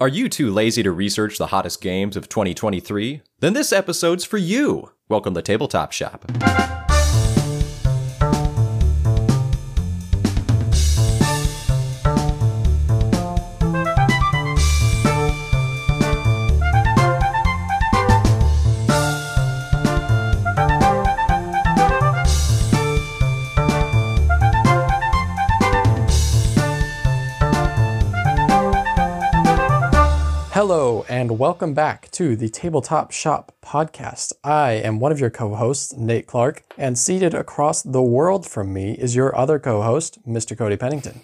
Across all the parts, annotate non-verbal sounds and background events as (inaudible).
Are you too lazy to research the hottest games of 2023? Then this episode's for you. Welcome to Tabletop Shop. Welcome back to the Tabletop Shop podcast. I am one of your co hosts, Nate Clark, and seated across the world from me is your other co host, Mr. Cody Pennington.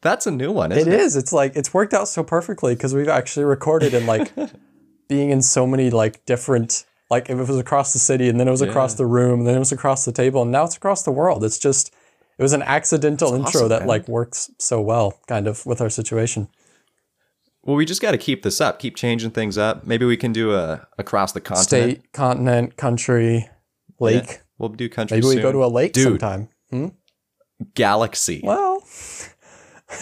That's a new one, isn't It it? is. It's like, it's worked out so perfectly because we've actually recorded in like (laughs) being in so many like different, like if it was across the city and then it was across the room and then it was across the table and now it's across the world. It's just, it was an accidental intro awesome, that man. like works so well kind of with our situation. Well, we just got to keep this up, keep changing things up. Maybe we can do a across the continent. State, continent, country, lake. Yeah, we'll do country Maybe we go to a lake Dude. sometime. Hmm? galaxy. Well,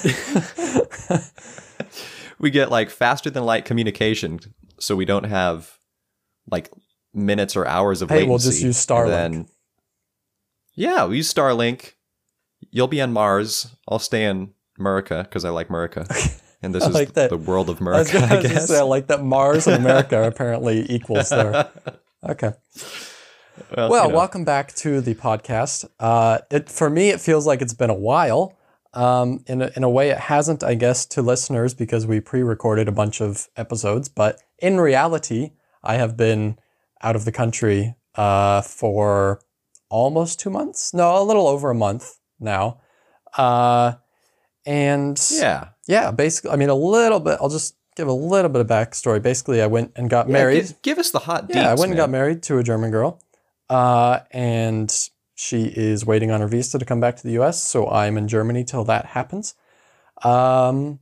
(laughs) we get like faster than light communication, so we don't have like minutes or hours of Hey, latency. we'll just use Starlink. Then- yeah, we use Starlink. You'll be on Mars. I'll stay in America because I like America, (laughs) and this I is like that. the world of I was America. (laughs) gonna I, guess. say, I like that Mars and America (laughs) apparently equals there. Okay. well, Well, you know. welcome back to the podcast. Uh, it for me, it feels like it's been a while. Um, in a, in a way, it hasn't, I guess, to listeners because we pre-recorded a bunch of episodes. But in reality, I have been out of the country uh, for almost two months. No, a little over a month now. Uh, and yeah, Yeah, basically, I mean, a little bit. I'll just give a little bit of backstory. Basically, I went and got married. Give, give us the hot. yeah, I went and got married to a German girl, uh, and she is waiting on her visa to come back to the U.S. So I'm in Germany till that happens. Um,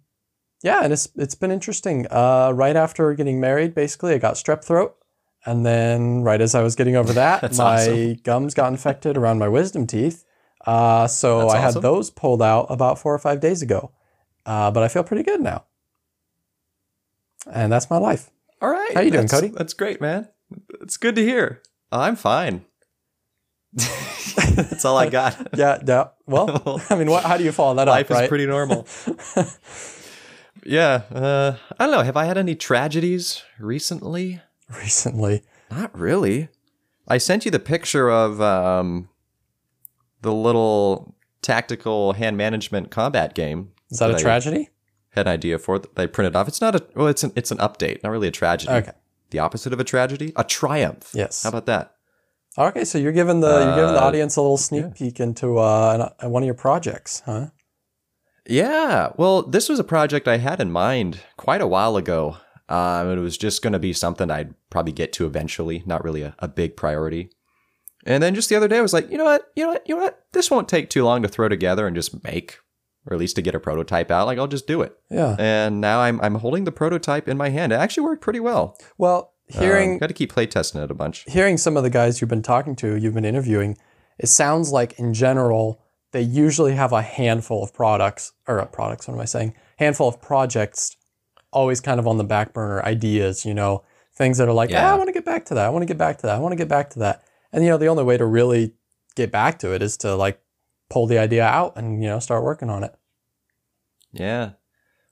yeah, and it's it's been interesting. Uh, right after getting married, basically, I got strep throat, and then right as I was getting over (laughs) that, my awesome. gums got infected around my wisdom teeth. Uh, so That's I had those pulled out about four or five days ago, uh, but I feel pretty good now. And that's my life. All right. How you doing, Cody? That's great, man. It's good to hear. I'm fine. (laughs) that's all I got. (laughs) Yeah, yeah. (laughs) Well, I mean, what, how do you follow that Life up, right? is pretty normal. yeah. Uh, I don't know. Have I had any tragedies recently? Recently, Not really. I sent you the picture of um, the little tactical hand management combat game. Is that a I tragedy? Had an idea for that I printed off. It's not a well. It's an it's an update, not really a tragedy. Okay. The opposite of a tragedy, a triumph. Yes. How about that? Okay, so you're giving the you're giving the Uh, audience a little sneak peek into uh, an, one of your projects, huh? Yeah. Well, this was a project I had in mind quite a while ago. Um, it was just going to be something I'd probably get to eventually, not really a, a big priority. And then just the other day, I was like, you know what? You know what? You know what? This won't take too long to throw together and just make, or at least to get a prototype out. Like, I'll just do it. Yeah. And now I'm, I'm holding the prototype in my hand. It actually worked pretty well. Well, hearing got to keep playtesting it a bunch. hearing some of the guys you've been talking to, you've been interviewing, it sounds like in general they usually have a handful of products or uh, products. What am I saying? Handful of projects, always kind of on the back burner. Ideas, you know, things that are like, Yeah. ah, I want to get back to that. I want to get back to that. I want to get back to that. And you know, the only way to really get back to it is to like pull the idea out and you know start working on it. Yeah.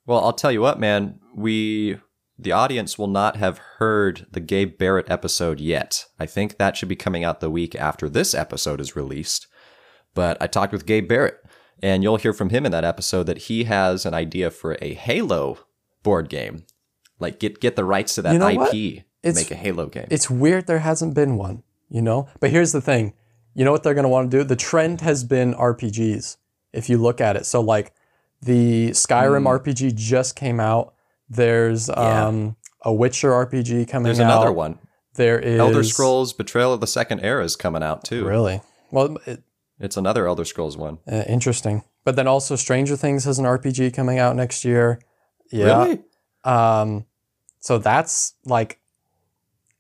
Well, I'll tell you what, man. We, the audience, will not have heard the Gabe Barrett episode yet. I think that should be coming out the week after this episode is released. But I talked with Gabe Barrett, and you'll hear from him in that episode that he has an idea for a Halo board game. Like get get the rights to that You know IP, what? and It's- make a Halo game. It's weird there hasn't been one, you know? But here's the thing. You know what they're going to want to do? The trend has been RPGs if you look at it. So like the Skyrim RPG just came out. There's. Yeah. um a Witcher RPG coming There's out. There's another one. There is Elder Scrolls Betrayal of the Second Era is coming out too. Really? Well, it, It's another Elder Scrolls one. uh, interesting. But then also Stranger Things has an RPG coming out next year. Yeah. Really? Um, so that's like,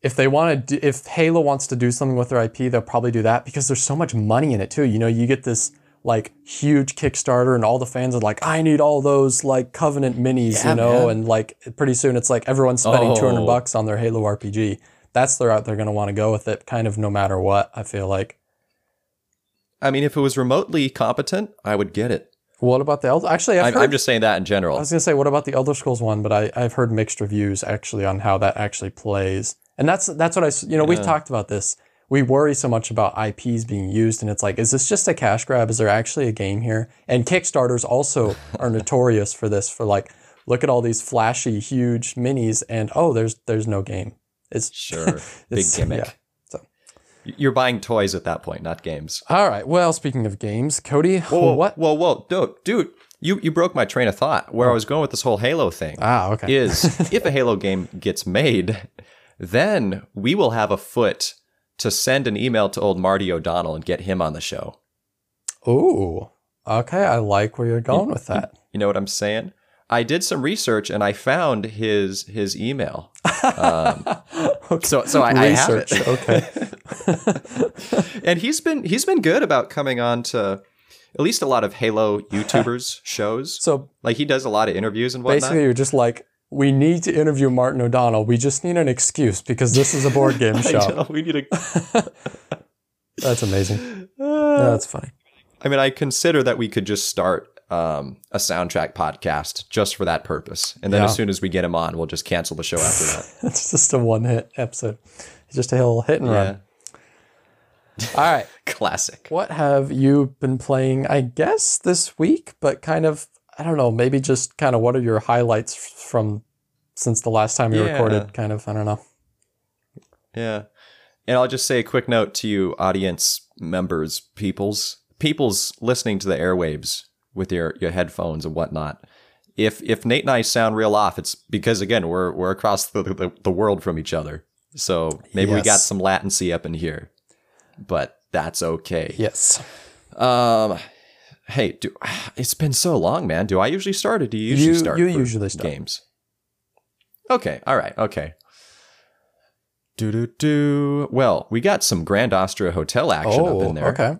if they want to, do, if Halo wants to do something with their IP, they'll probably do that because there's so much money in it too. You know, you get this like huge Kickstarter and all the fans are like, I need all those like Covenant minis, Yeah, you know, man. and like pretty soon it's like everyone's spending Oh. 200 bucks on their Halo RPG. That's the route they're going to want to go with it, kind of no matter what, I feel like. I mean, if it was remotely competent, I would get it. What about the Elder? Actually, heard, I'm just saying that in general. I was going to say, what about the Elder Scrolls one? But I, I've heard mixed reviews actually on how that actually plays. And that's that's what I, you know, we've talked about this. We worry so much about IPs being used, and it's like, is this just a cash grab? Is there actually a game here? And Kickstarters also are (laughs) notorious for this. For like, look at all these flashy, huge minis, and oh, there's there's no game. It's Sure. (laughs) Big gimmick. yeah, so. You're buying toys at that point, not games. all right. Well, speaking of games, Cody, (laughs) Whoa, what? Whoa, whoa, dude, dude, you you broke my train of thought. Where I was going with this whole Halo thing Ah, okay. is if a Halo game gets made, then we will have a foot to send an email to old Marty O'Donnell and get him on the show. Ooh, okay. I like where you're going with that. You know what I'm saying? I did some research and I found his his email. Um, (laughs) So so I, I have it. Okay. (laughs) and he's been he's been good about coming on to at least a lot of Halo YouTubers (laughs) shows. So Like he does a lot of interviews and whatnot. basically, you're just like, we need to interview Martin O'Donnell. We just need an excuse because this is a board (laughs) game I show. know, we need a. (laughs) That's amazing. No, (sighs) that's funny. I mean, I consider that we could just start um, a soundtrack podcast just for that purpose, and then Yeah. as soon as we get him on, we'll just cancel the show after that. (laughs) It's just a one hit episode. It's just a little hit and yeah, run. All right. classic. What have you been playing, I guess, this week? But kind of, I don't know, maybe just kind of what are your highlights from since the last time you Yeah. recorded? Kind of, I don't know. Yeah, and I'll just say a quick note to you, audience members, peoples, peoples listening to the airwaves with your your headphones and whatnot. If if Nate and I sound real off, it's because again we're we're across the the, the world from each other, so maybe we got some latency up in here, but that's okay. Yes. Um, hey, do, (sighs) it's been so long, man. Do I usually start or do you usually You- start? you usually start. games. Okay, all right, okay. Do do do. Well, we got some Grand Austria Hotel action Oh, up in there. okay.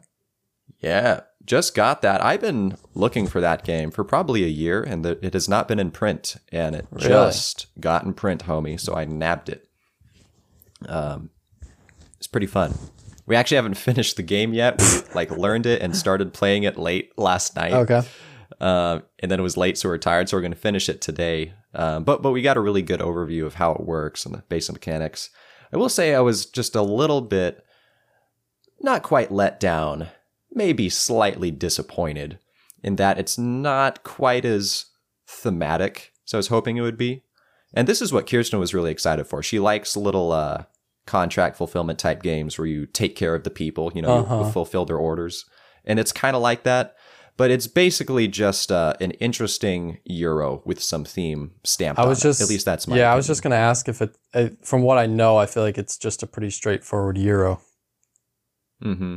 Yeah, just got that. I've been looking for that game for probably a year, and the, it has not been in print, and it Really? just got in print, homie. So I nabbed it. Um, it's pretty fun. We actually haven't finished the game yet. We like learned it and started playing it late last night. Okay. Um, and then it was late, so we're tired. So we're going to finish it today. Um, but but we got a really good overview of how it works and the basic mechanics. I will say I was just a little bit not quite let down, maybe slightly disappointed in that it's not quite as thematic as I was hoping it would be. And this is what Kirsten was really excited for. She likes little uh, contract fulfillment type games where you take care of the people, you know, Uh-huh. you fulfill their orders. And it's kind of like that, but it's basically just uh, an interesting Euro with some theme stamped I was on it. just At least that's my yeah. I was just gonna ask if it, from what I know, I feel like it's just a pretty straightforward Euro. hmm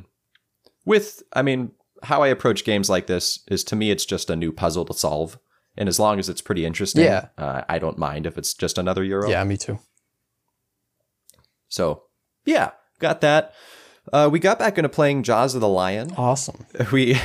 With, I mean, how I approach games like this is to me, it's just a new puzzle to solve. And as long as it's pretty interesting, Yeah. uh, I don't mind if it's just another Euro. Yeah, me too. So, yeah, got that. Uh, we got back into playing Jaws of the Lion. Awesome. (laughs) We,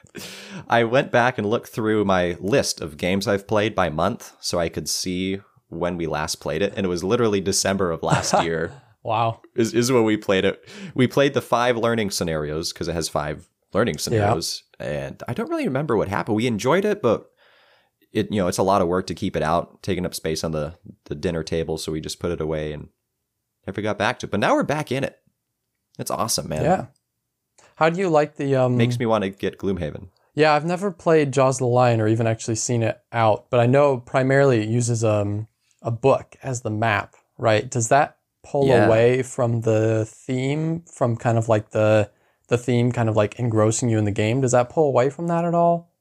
(laughs) I went back and looked through my list of games I've played by month so I could see when we last played it. And it was literally December of last (laughs) year. Wow. is, is when we played it. We played the five learning scenarios because it has five learning scenarios, and I don't really remember what happened. We enjoyed it, but it you know it's a lot of work to keep it out, taking up space on the the dinner table. So we just put it away and never got back to it. But now we're back in it. It's awesome, man. Yeah. How do you like the um? makes me want to get Gloomhaven. Yeah, I've never played Jaws of the Lion or even actually seen it out, but I know primarily it uses um a book as the map, right? Does that pull Yeah. away from the theme, from kind of like the the theme kind of like engrossing you in the game? Does that pull away from that at all?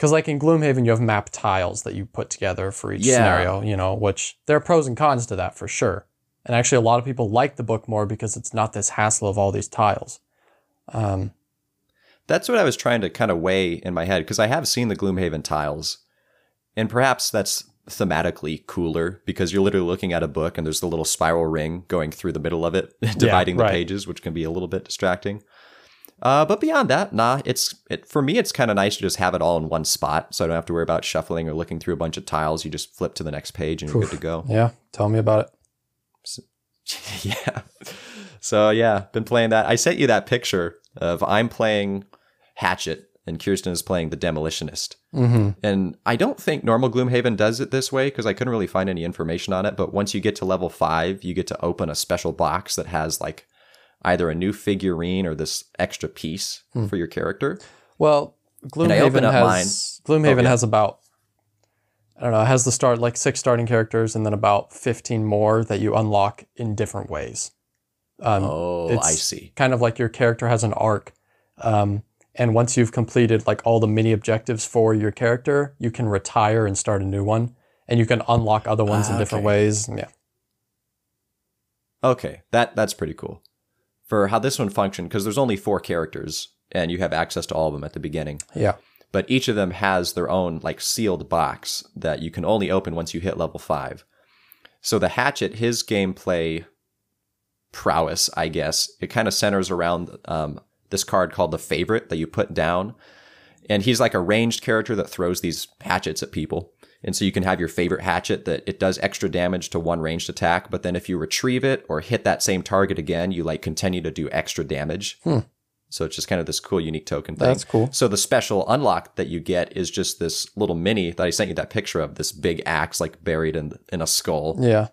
Because like in Gloomhaven, you have map tiles that you put together for each Yeah. scenario, you know, which there are pros and cons to that for sure. And actually, a lot of people like the book more because it's not this hassle of all these tiles. Um, That's what I was trying to kind of weigh in my head because I have seen the Gloomhaven tiles, and perhaps that's thematically cooler because you're literally looking at a book and there's the little spiral ring going through the middle of it, (laughs) dividing the right. pages, which can be a little bit distracting. Uh, but beyond that, nah. It's it for me. It's kind of nice to just have it all in one spot, so I don't have to worry about shuffling or looking through a bunch of tiles. You just flip to the next page and you're good to go. Yeah, tell me about it. (laughs) yeah. So yeah, been playing that. I sent you that picture of I'm playing Hatchet and Kirsten is playing the Demolitionist. Mm-hmm. And I don't think normal Gloomhaven does it this way because I couldn't really find any information on it. But once you get to level five, you get to open a special box that has like either a new figurine or this extra piece Hmm. for your character. Well, Gloomhaven has Gloomhaven Oh, yeah. has about I don't know, it has the start like six starting characters and then about fifteen more that you unlock in different ways. Um, oh, it's- I see. kind of like your character has an arc. Um, and once you've completed like all the mini objectives for your character, you can retire and start a new one. And you can unlock other ones in Ah, different okay. ways. Yeah. Okay, that that's pretty cool. For how this one functioned, because there's only four characters and you have access to all of them at the beginning. Yeah. but each of them has their own like sealed box that you can only open once you hit level five. So the hatchet, his gameplay prowess, I guess, it kind of centers around um, this card called the favorite that you put down, and he's like a ranged character that throws these hatchets at people. And so you can have your favorite hatchet that it does extra damage to one ranged attack, but then if you retrieve it or hit that same target again, you like continue to do extra damage. Hmm. So it's just kind of this cool, unique token thing. That's cool. So the special unlock that you get is just this little mini that I sent you that picture of this big axe like buried in in a skull, Yeah.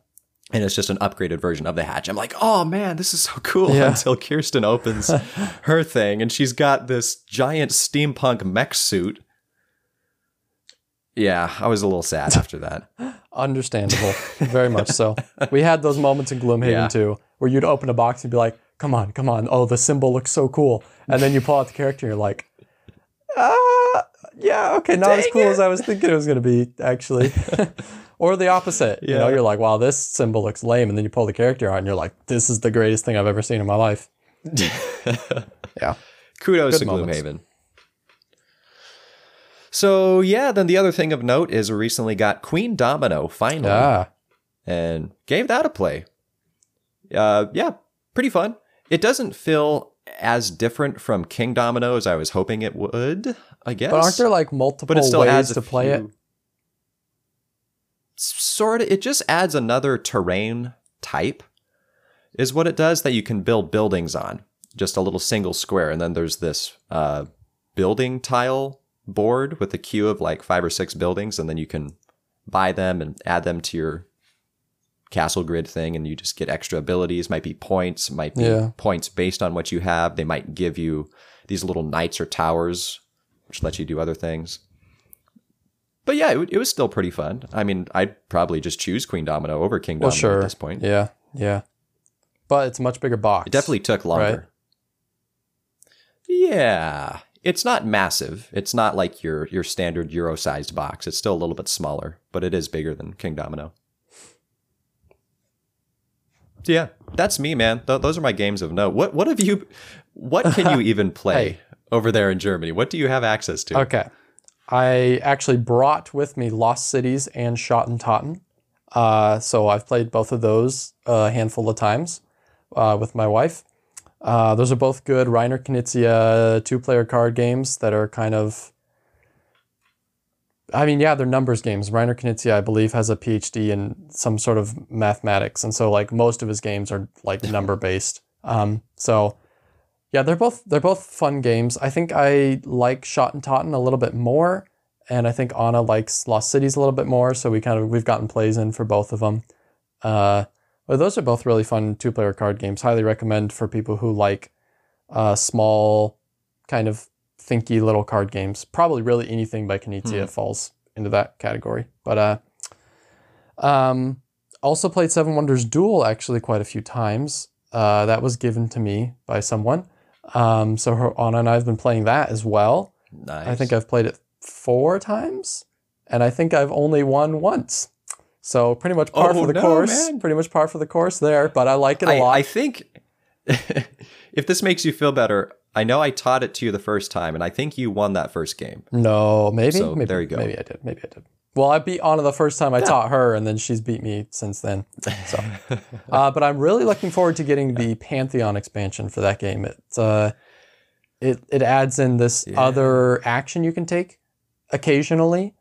and it's just an upgraded version of the hatch. I'm like, oh man, this is so cool. Yeah. (laughs) Until Kirsten opens (laughs) her thing, and she's got this giant steampunk mech suit. Yeah, I was a little sad (laughs) after that. Understandable. (laughs) Very much so. We had those moments in Gloomhaven Yeah. too, where you'd open a box and be like, come on, come on. Oh, the symbol looks so cool. And then you pull out the character and you're like, ah, yeah, okay, not as cool it. as I was thinking it was going to be, actually. (laughs) or the opposite. You know, you're like, wow, this symbol looks lame. And then you pull the character out and you're like, this is the greatest thing I've ever seen in my life. Yeah. Kudos Good to moments. Gloomhaven. So yeah, then the other thing of note is we recently got Queendomino finally. Ah, and gave that a play. Uh, yeah, pretty fun. It doesn't feel as different from Kingdomino as I was hoping it would. I guess, but aren't there like multiple But it still ways adds to play it? Sort of. It just adds another terrain type, is what it does that you can build buildings on. Just a little single square, and then there's this uh, building tile board with a queue of like five or six buildings, and then you can buy them and add them to your castle grid thing, and you just get extra abilities. Might be points, might be Yeah. points based on what you have. They might give you these little knights or towers, which let you do other things. But yeah, it, it was still pretty fun. I mean, I'd probably just choose Queendomino over King Well, Domino sure. at this point. Yeah, yeah. But it's a much bigger box. It definitely took longer. Yeah. It's not massive. It's not like your your standard Euro sized box. It's still a little bit smaller, but it is bigger than Kingdomino. So yeah, that's me, man. Th- those are my games of note. What what have you what can you (laughs) even play Hey. over there in Germany? What do you have access to? Okay. I actually brought with me Lost Cities and Schotten Totten. Uh, so I've played both of those a handful of times uh, with my wife. Uh, those are both good Reiner Knizia two player card games that are kind of. I mean, yeah, they're numbers games. Reiner Knizia, I believe, has a PhD in some sort of mathematics. And so, like, most of his games are like (laughs) number based. Um, so, yeah, they're both they're both fun games. I think I like Schotten Totten a little bit more, and I think Anna likes Lost Cities a little bit more. So we kind of we've gotten plays in for both of them. Uh, but those are both really fun two player card games. Highly recommend for people who like uh, small, kind of thinky little card games. Probably really anything by Knizia falls into that category. But uh, um, also played Seven Wonders Duel actually quite a few times. Uh, that was given to me by someone. Um, so her, Anna and I have been playing that as well. Nice. I think I've played it four times, and I think I've only won once. So pretty much par Oh, for the no, course. man. Pretty much par for the course there, but I like it a I, lot. I think (laughs) if this makes you feel better, I know I taught it to you the first time, and I think you won that first game. no, maybe. So, maybe, there you go. Maybe I did. Maybe I did. Well, I beat Anna the first time I taught her, and then she's beat me since then. So, (laughs) uh, but I'm really looking forward to getting the Pantheon expansion for that game. It's uh, it it adds in this Yeah. other action you can take occasionally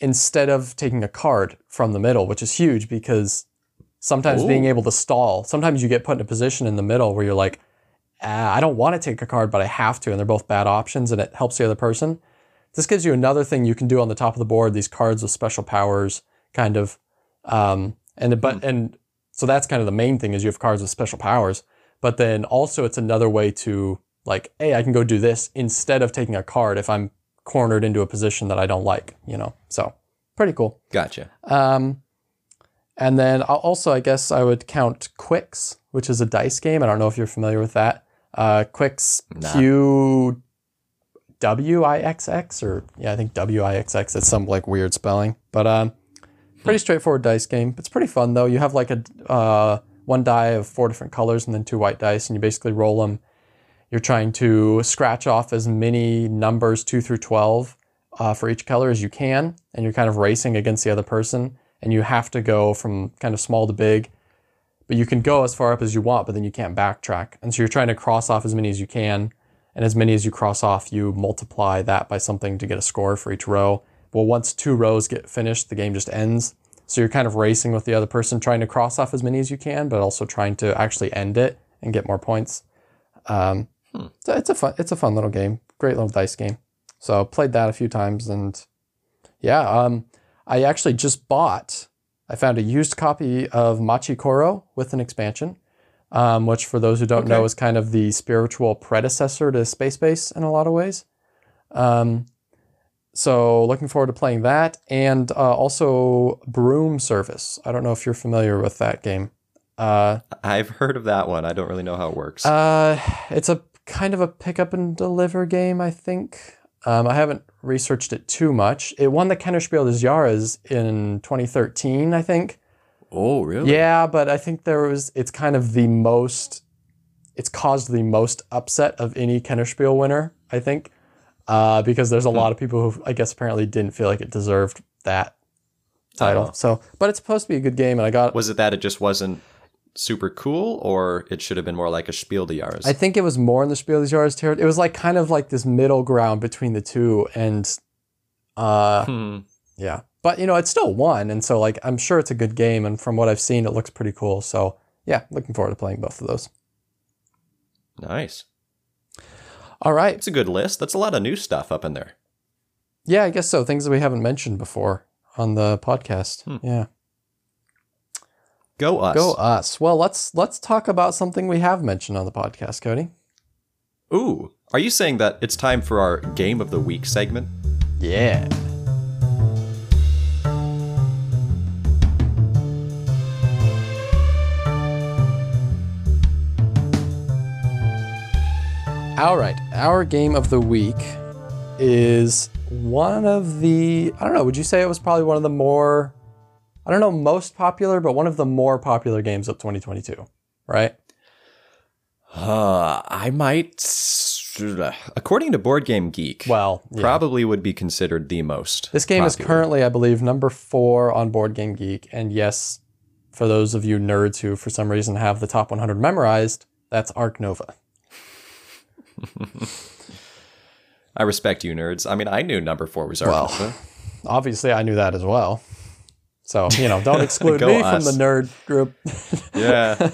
instead of taking a card from the middle, which is huge because sometimes being able to stall, sometimes you get put in a position in the middle where you're like, ah, I don't want to take a card, but I have to, and they're both bad options, and it helps the other person. This gives you another thing you can do on the top of the board. These cards with special powers, kind of, um, and but and so that's kind of the main thing is you have cards with special powers. But then also it's another way to like, hey, I can go do this instead of taking a card if I'm cornered into a position that I don't like, you know. So pretty cool. Gotcha. Um, and then I'll also, I guess I would count Qwixx, which is a dice game. I don't know if you're familiar with that. Uh, Qwixx Nah. Q W I X X or yeah, I think W I X X. It's some like weird spelling, but um, pretty straightforward dice game. It's pretty fun though. You have like a uh, one die of four different colors and then two white dice, and you basically roll them. You're trying to scratch off as many numbers two through twelve uh, for each color as you can, and you're kind of racing against the other person, and you have to go from kind of small to big. But you can go as far up as you want, but then you can't backtrack. And so you're trying to cross off as many as you can, and as many as you cross off, you multiply that by something to get a score for each row. Well, once two rows get finished, the game just ends. So you're kind of racing with the other person, trying to cross off as many as you can, but also trying to actually end it and get more points. Um, so it's a fun, it's a fun little game, great little dice game. So played that a few times, and yeah, um, I actually just bought. I found a used copy of Machi Koro with an expansion, um, which for those who don't know is kind of the spiritual predecessor to Space Base in a lot of ways. Um, so looking forward to playing that, and uh, also Broom Service. I don't know if you're familiar with that game. Uh, I've heard of that one. I don't really know how it works. uh, it's a kind of a pick up and deliver game, I think. Um, I haven't researched it too much. It won the Kennerspiel des Jahres in 2013, I think. oh, really? Yeah, but I think there was. It's kind of the most. It's caused the most upset of any Kennerspiel winner, I think, uh, because there's a lot of people who I guess apparently didn't feel like it deserved that title. Oh. So, but it's supposed to be a good game, and I got. Was it that it just wasn't super cool, or it should have been more like a Spiel des Jahres? I think it was more in the Spiel des Jahres territory. It was like kind of like this middle ground between the two, and uh, Hmm. yeah. But you know, it's still one, and so like I'm sure it's a good game, and from what I've seen, it looks pretty cool. So yeah, looking forward to playing both of those. Nice. All right, It's a good list. That's a lot of new stuff up in there. yeah, I guess so. Things that we haven't mentioned before on the podcast. Hmm. Yeah, Go us. go us. Well, let's let's talk about something we have mentioned on the podcast, Cody. Ooh. Are you saying that it's time for our Game of the Week segment? Yeah. All right, our game of the week is one of the, I don't know, would you say it was probably one of the more, I don't know, most popular, but one of the more popular games of 2022, right? Uh, I might. According to Board Game Geek, Well, yeah. probably would be considered the most. This game is currently, I believe, number four on Board Game Geek. And yes, for those of you nerds who, for some reason, have the top 100 memorized, that's Ark Nova. (laughs) I respect you, nerds. I mean, I knew number four was Well. Nova. Obviously, I knew that as well. So, you know, don't (laughs) exclude me us. from the nerd group. (laughs) yeah.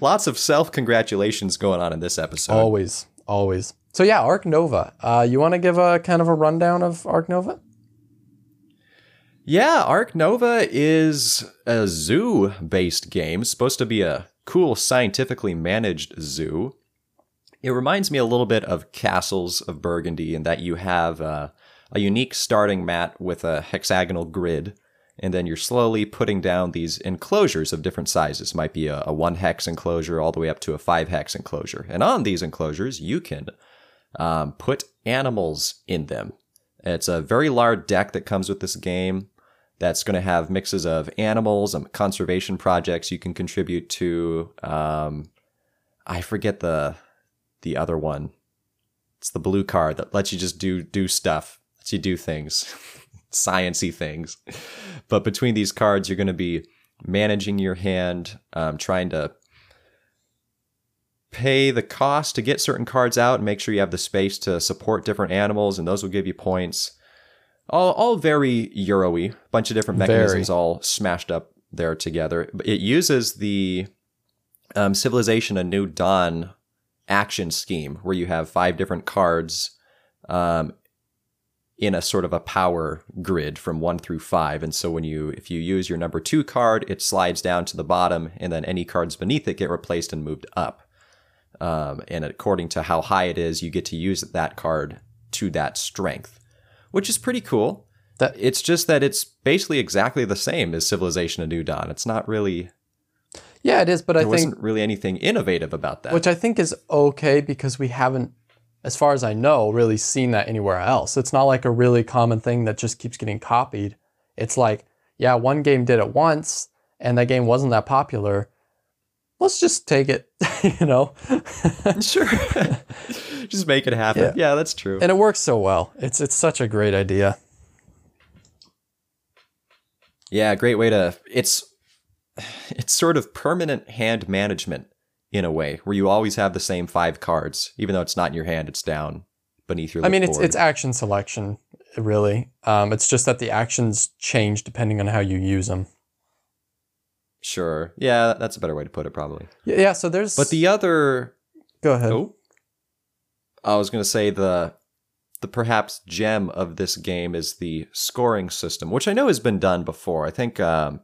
Lots of self congratulations going on in this episode. always, always. So, yeah, Ark Nova. Uh, you want to give a kind of a rundown of Ark Nova? Yeah, Ark Nova is a zoo based game, supposed to be a cool, scientifically managed zoo. It reminds me a little bit of Castles of Burgundy in that you have uh, a unique starting mat with a hexagonal grid, and then you're slowly putting down these enclosures of different sizes. Might be a, a one hex enclosure all the way up to a five hex enclosure. And on these enclosures, you can um, put animals in them. It's a very large deck that comes with this game that's going to have mixes of animals and conservation projects you can contribute to. Um, I forget the the other one. It's the blue card that lets you just do do stuff. Lets you do things, (laughs) sciency things. But between these cards, you're going to be managing your hand, um, trying to pay the cost to get certain cards out and make sure you have the space to support different animals, and those will give you points. All, all very Euro-y, bunch of different Very. mechanisms all smashed up there together. It uses the um, Civilization A New Dawn action scheme where you have five different cards um, in a sort of a power grid from one through five. And so when you if you use your number two card, it slides down to the bottom, and then any cards beneath it get replaced and moved up. Um, and according to how high it is, you get to use that card to that strength, which is pretty cool. That- it's just that it's basically exactly the same as Civilization: A New Dawn. It's not really Yeah, it is, but I there think wasn't really anything innovative about that. which I think is okay because we haven't, as far as I know, really seen that anywhere else. It's not like a really common thing that just keeps getting copied. It's like, yeah, one game did it once, and that game wasn't that popular. Let's just take it, (laughs) you know, (laughs) sure, (laughs) just make it happen. Yeah. yeah that's true. and it works so well. It's it's such a great idea. Yeah, great way to it's (sighs) it's sort of permanent hand management in a way where you always have the same five cards even though it's not in your hand it's down beneath your I mean, it's board. it's action selection, really. Um, it's just that the actions change depending on how you use them. sure yeah that's a better way to put it probably Yeah, yeah so there's. but the other go ahead. oh I was going to say the the perhaps gem of this game is the scoring system which I know has been done before I think um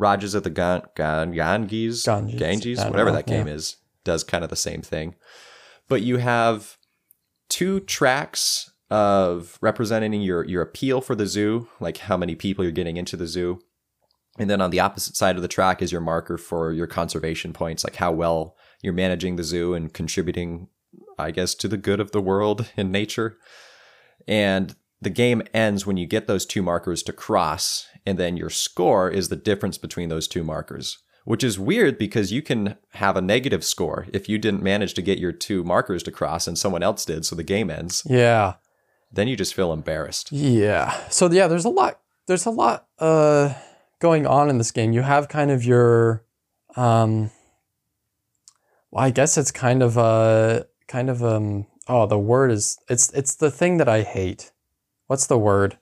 Rajas of the Gan- Gan- Ganges Ganges. Ganges whatever know, that game yeah. is does kind of the same thing but you have two tracks of representing your your appeal for the zoo, like how many people you're getting into the zoo. And then on the opposite side of the track is your marker for your conservation points, like how well you're managing the zoo and contributing, I guess, to the good of the world and nature. And the game ends when you get those two markers to cross, and then your score is the difference between those two markers which is weird because you can have a negative score if you didn't manage to get your two markers to cross and someone else did, so the game ends. Yeah. Then you just feel embarrassed. Yeah. So yeah, there's a lot there's a lot uh going on in this game. You have kind of your um well, I guess it's kind of a kind of um oh, the word is it's it's the thing that I hate. What's the word?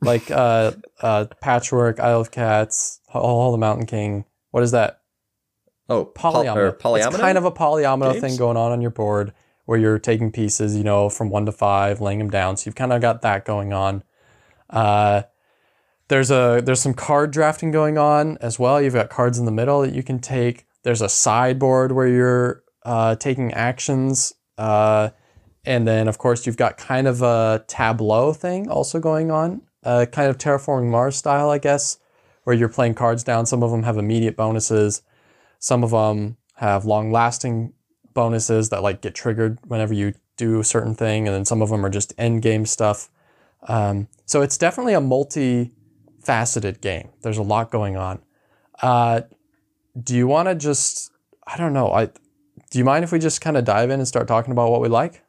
Like uh (laughs) uh patchwork, Isle of Cats, Hall of the Mountain King. What is that? Oh, poly- Polyomino. polyomino? It's kind of a polyomino games? thing going on on your board where you're taking pieces, you know, from one to five, laying them down. So you've kind of got that going on. Uh, there's a there's some card drafting going on as well. You've got cards in the middle that you can take. There's a sideboard where you're uh, taking actions, uh, and then of course you've got kind of a tableau thing also going on, uh, kind of terraforming Mars style, I guess, where you're playing cards down. Some of them have immediate bonuses. Some of them have long lasting bonuses that like get triggered whenever you do a certain thing, and then some of them are just end game stuff. Um, so it's definitely a multi-faceted game. There's a lot going on. Uh, do you want to just I don't know. I do you mind if we just kind of dive in and start talking about what we like?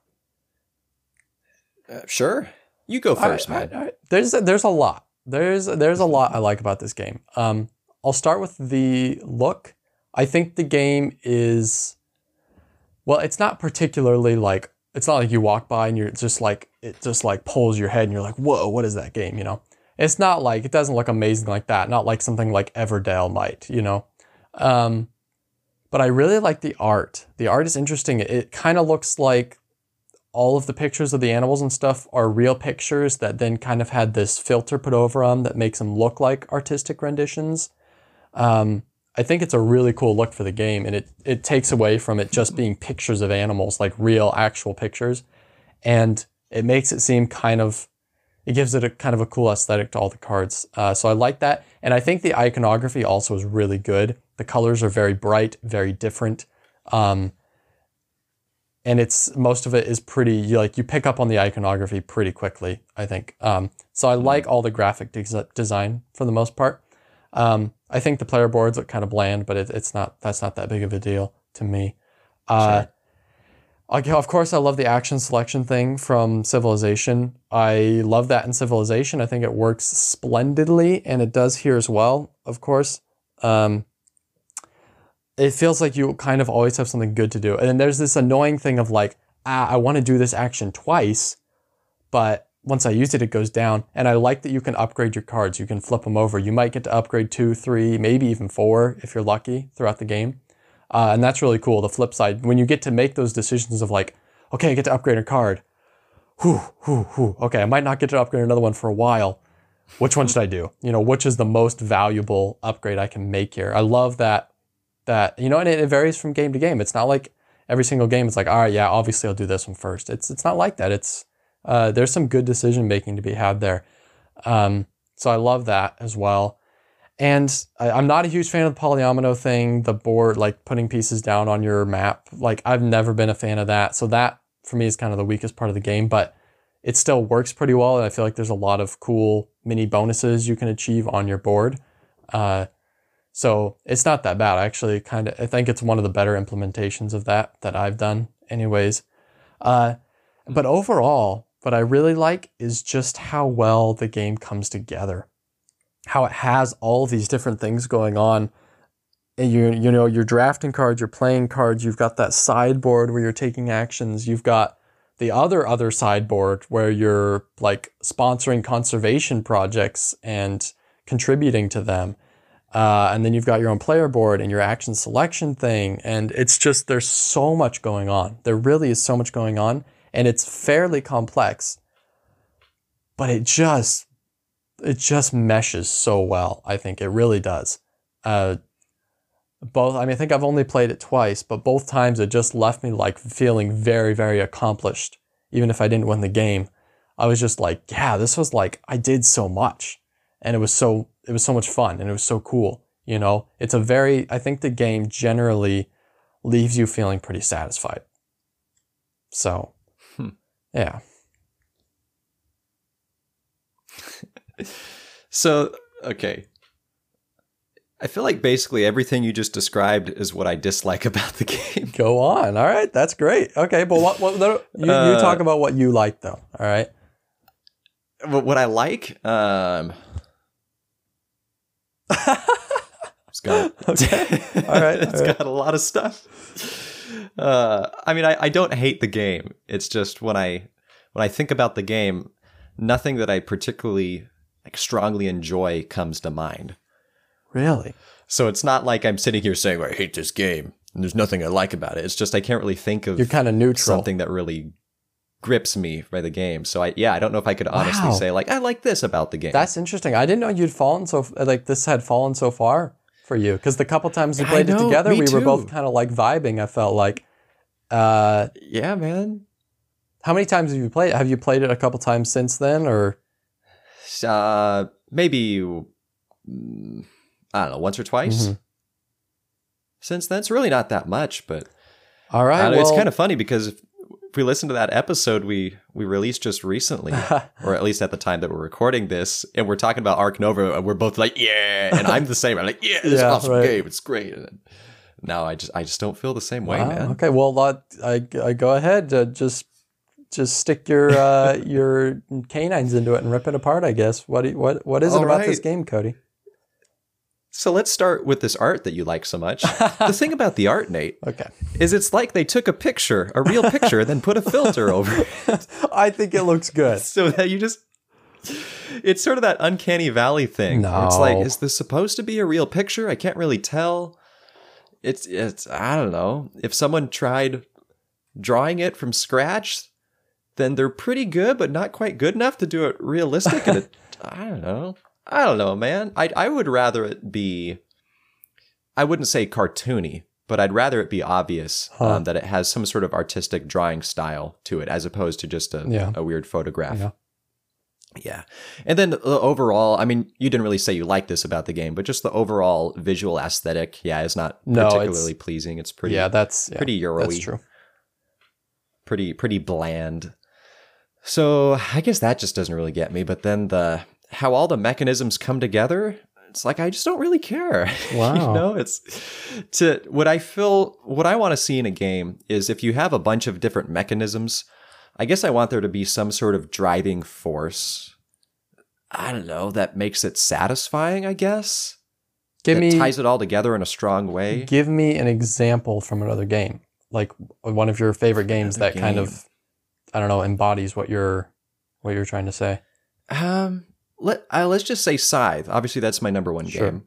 Uh, sure. You go first, man. There's there's a lot. There's there's a lot I like about this game. Um, I'll start with the look. I think the game is well, it's not particularly like it's not like you walk by and you're just like it just like pulls your head and you're like, whoa, what is that game? You know, it's not like it doesn't look amazing like that. Not like something like Everdell might. You know, um, but I really like the art. The art is interesting. It, it kind of looks like all of the pictures of the animals and stuff are real pictures that then kind of had this filter put over them that makes them look like artistic renditions. Um, I think it's a really cool look for the game, and it it takes away from it just being pictures of animals, like real, actual pictures, and it makes it seem kind of, it gives it a kind of a cool aesthetic to all the cards. Uh, so I like that, and I think the iconography also is really good. The colors are very bright, very different. Um, and it's most of it is pretty you like you pick up on the iconography pretty quickly i think. Um, so i like all the graphic des- design for the most part. Um, i think the player boards look kind of bland but it, it's not that's not that big of a deal to me. Uh, Sure. of course i love the action selection thing from civilization. I love that in civilization. I think it works splendidly and it does here as well of course. Um, it feels like you kind of always have something good to do. And then there's this annoying thing of like, ah, I want to do this action twice, but once I use it, it goes down. And I like that you can upgrade your cards. You can flip them over. You might get to upgrade two, three, maybe even four if you're lucky throughout the game. Uh, and that's really cool. The flip side, when you get to make those decisions of like, okay, I get to upgrade a card. Whew, whew, whew. Okay, I might not get to upgrade another one for a while. Which one should I do? You know, which is the most valuable upgrade I can make here? I love that. That you know, and it, it varies from game to game. It's not like every single game. It's like, all right, yeah, obviously I'll do this one first. It's it's not like that. It's uh, there's some good decision making to be had there. Um, so I love that as well. And I, I'm not a huge fan of the polyomino thing, the board, like putting pieces down on your map. Like I've never been a fan of that. So that for me is kind of the weakest part of the game, but it still works pretty well. And I feel like there's a lot of cool mini bonuses you can achieve on your board. Uh, so it's not that bad. I actually kind of I think it's one of the better implementations of that that I've done, anyways. Uh, but overall, what I really like is just how well the game comes together. How it has all these different things going on. And you you know, you're drafting cards, you're playing cards, you've got that sideboard where you're taking actions, you've got the other other sideboard where you're like sponsoring conservation projects and contributing to them. Uh, and then you've got your own player board and your action selection thing. And it's just, there's so much going on. There really is so much going on and it's fairly complex, but it just it just meshes so well. I think it really does. Uh, both, I mean, I think I've only played it twice, but both times it just left me like feeling very, very accomplished. Even if I didn't win the game, I was just like, yeah, this was like I did so much, and it was so it was so much fun, and it was so cool. You know, it's a very I think the game generally leaves you feeling pretty satisfied. So yeah. (laughs) so, okay. I feel like basically everything you just described is what I dislike (laughs) about the game. Go on. All right, that's great. Okay, but what, what you, uh, you talk about what you like though. All right. What I like, um, it's got (laughs) okay. All right. (laughs) it's all right. got a lot of stuff. Uh, I mean, I, I don't hate the game. It's just when I when I think about the game, nothing that I particularly like strongly enjoy comes to mind. Really? So it's not like I'm sitting here saying I hate this game and there's nothing I like about it. It's just I can't really think of you're kind of neutral something that really grips me by the game. So I yeah I don't know if I could honestly wow. say like I like this about the game. That's interesting. I didn't know you'd fallen so like this had fallen so far for you because the couple times we played know, it together, we too. were both kind of like vibing. I felt like, uh, yeah, man. How many times have you played? Have you played it a couple times since then, or? Uh, maybe mm, I don't know, once or twice. Mm-hmm. Since then, it's really not that much, but all right. Well, it's kind of funny because if, we listen to that episode we we released just recently, (laughs) or at least at the time that we're recording this, and we're talking about Ark Nova, and we're both like, yeah, and I'm the same. I'm like, yeah, this (laughs) yeah, awesome right. game. It's great. And now I just I just don't feel the same way, wow. man. Okay, well, uh, I I go ahead. Uh, just just stick your uh, (laughs) your canines into it and rip it apart. I guess. What what what is it about right. this game, Cody? So let's start with this art that you like so much. (laughs) the thing about the art, Nate, okay, is it's like they took a picture, a real picture, and then put a filter over it. (laughs) I think it looks good. so that you just it's sort of that uncanny valley thing. No. It's like, is this supposed to be a real picture? I can't really tell. It's it's I don't know. If someone tried drawing it from scratch, then they're pretty good, but not quite good enough to do it realistic. and it, (laughs) I don't know. I don't know, man. I I would rather it be. I wouldn't say cartoony, but I'd rather it be obvious huh. um, that it has some sort of artistic drawing style to it, as opposed to just a, yeah. a weird photograph. Yeah. Yeah. And then the overall, I mean, you didn't really say you like this about the game, but just the overall visual aesthetic, yeah, is not no, particularly pleasing. It's pretty Yeah, that's yeah, pretty Euro That's true. Pretty pretty bland. So I guess that just doesn't really get me. But then the how all the mechanisms come together, it's like I just don't really care. (laughs) Wow. you know, it's to what I feel what I want to see in a game is if you have a bunch of different mechanisms, I guess I want there to be some sort of driving force. I don't know, that makes it satisfying, I guess. Give that me ties it all together in a strong way. give me an example from another game, like one of your favorite games Another that kind of, I don't know, embodies what you're what you're trying to say. Um, let uh, let's just say Scythe. Obviously, that's my number one Sure. game.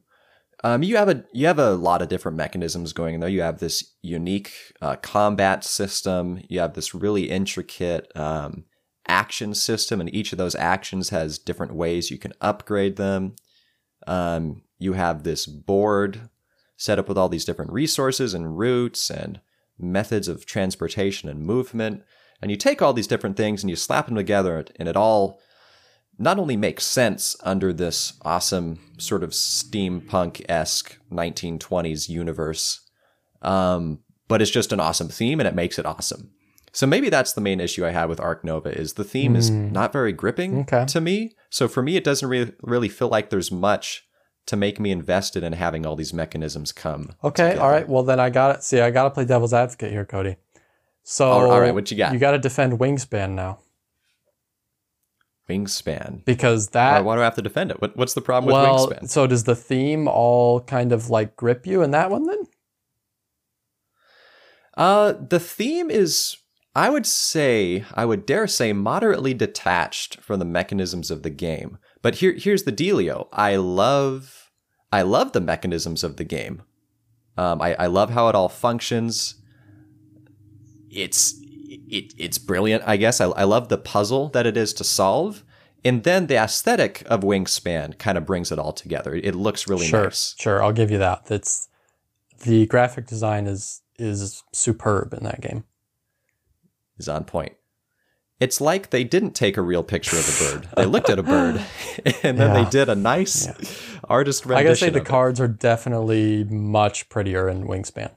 Um, you have a you have a lot of different mechanisms going in there. You have this unique uh, combat system. You have this really intricate um, action system, and each of those actions has different ways you can upgrade them. Um, you have this board set up with all these different resources and routes and methods of transportation and movement. And you take all these different things and you slap them together, and it all not only makes sense under this awesome sort of steampunk esque 1920s universe, um, but it's just an awesome theme and it makes it awesome. So maybe that's the main issue I had with Ark Nova is the theme is Hmm. not very gripping Okay. to me. So for me, it doesn't really really feel like there's much to make me invested in having all these mechanisms come. Okay, together. all right. Well, then I got it. See, I got to play devil's advocate here, Cody. So, All- all right, what you got? You got to defend Wingspan now Wingspan. because that. why do I have to defend it? What, what's the problem with well, Wingspan? so does the theme all kind of like grip you in that one then? Uh, the theme is, I would say, I would dare say, moderately detached from the mechanisms of the game. But here, here's the dealio. I love, I love the mechanisms of the game. Um, I, I love how it all functions. It's, it, it's brilliant. I guess I, I love the puzzle that it is to solve. And then the aesthetic of Wingspan kind of brings it all together. It looks really sure, nice. sure. I'll give you that. That's the graphic design is is superb in that game. is on point. It's like they didn't take a real picture of a bird. They looked at a bird (laughs) and then Yeah. they did a nice artist rendition. I gotta say the it. cards are definitely much prettier in Wingspan.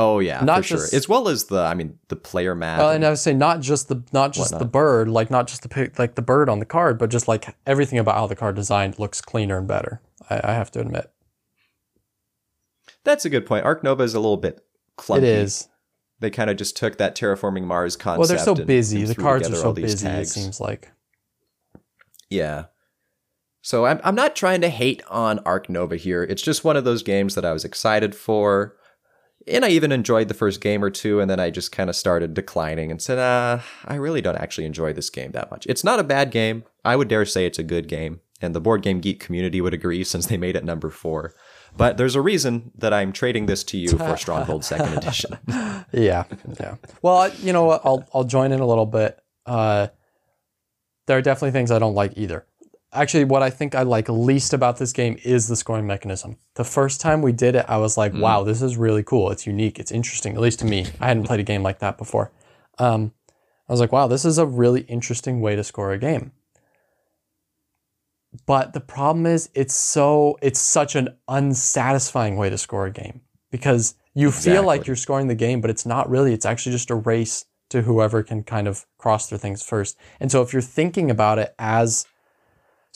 Oh yeah, Not for just- sure. As well as the, I mean, the player map. Well, and- and I would say not just the not just the bird, like not just the pic, like the bird on the card, but just like everything about how the card designed looks cleaner and better. I, I have to admit, that's a good point. Ark Nova is a little bit clunky. it is. They kind of just took that terraforming Mars concept. Well, they're so and- busy. and The cards are so busy. It seems like. Yeah. So I'm I'm not trying to hate on Ark Nova here. It's just one of those games that I was excited for. And I even enjoyed the first game or two, and then I just kind of started declining and said, uh, I really don't actually enjoy this game that much. It's not a bad game. I would dare say it's a good game. And the Board Game Geek community would agree since they made it number four. But there's a reason that I'm trading this to you for (laughs) Stronghold Second Edition. (laughs) Yeah, yeah. Well, you know what? I'll I'll join in a little bit. Uh, there are definitely things I don't like either. Actually, what I think I like least about this game is the scoring mechanism. The first time we did it, I was like, "Wow, this is really cool. It's unique. It's interesting." At least to me, I hadn't played a game like that before. Um, I was like, "Wow, this is a really interesting way to score a game." But the problem is, it's so it's such an unsatisfying way to score a game because you feel like you're scoring the game, but it's not really. It's actually just a race to whoever can kind of cross their things first. And so if you're thinking about it as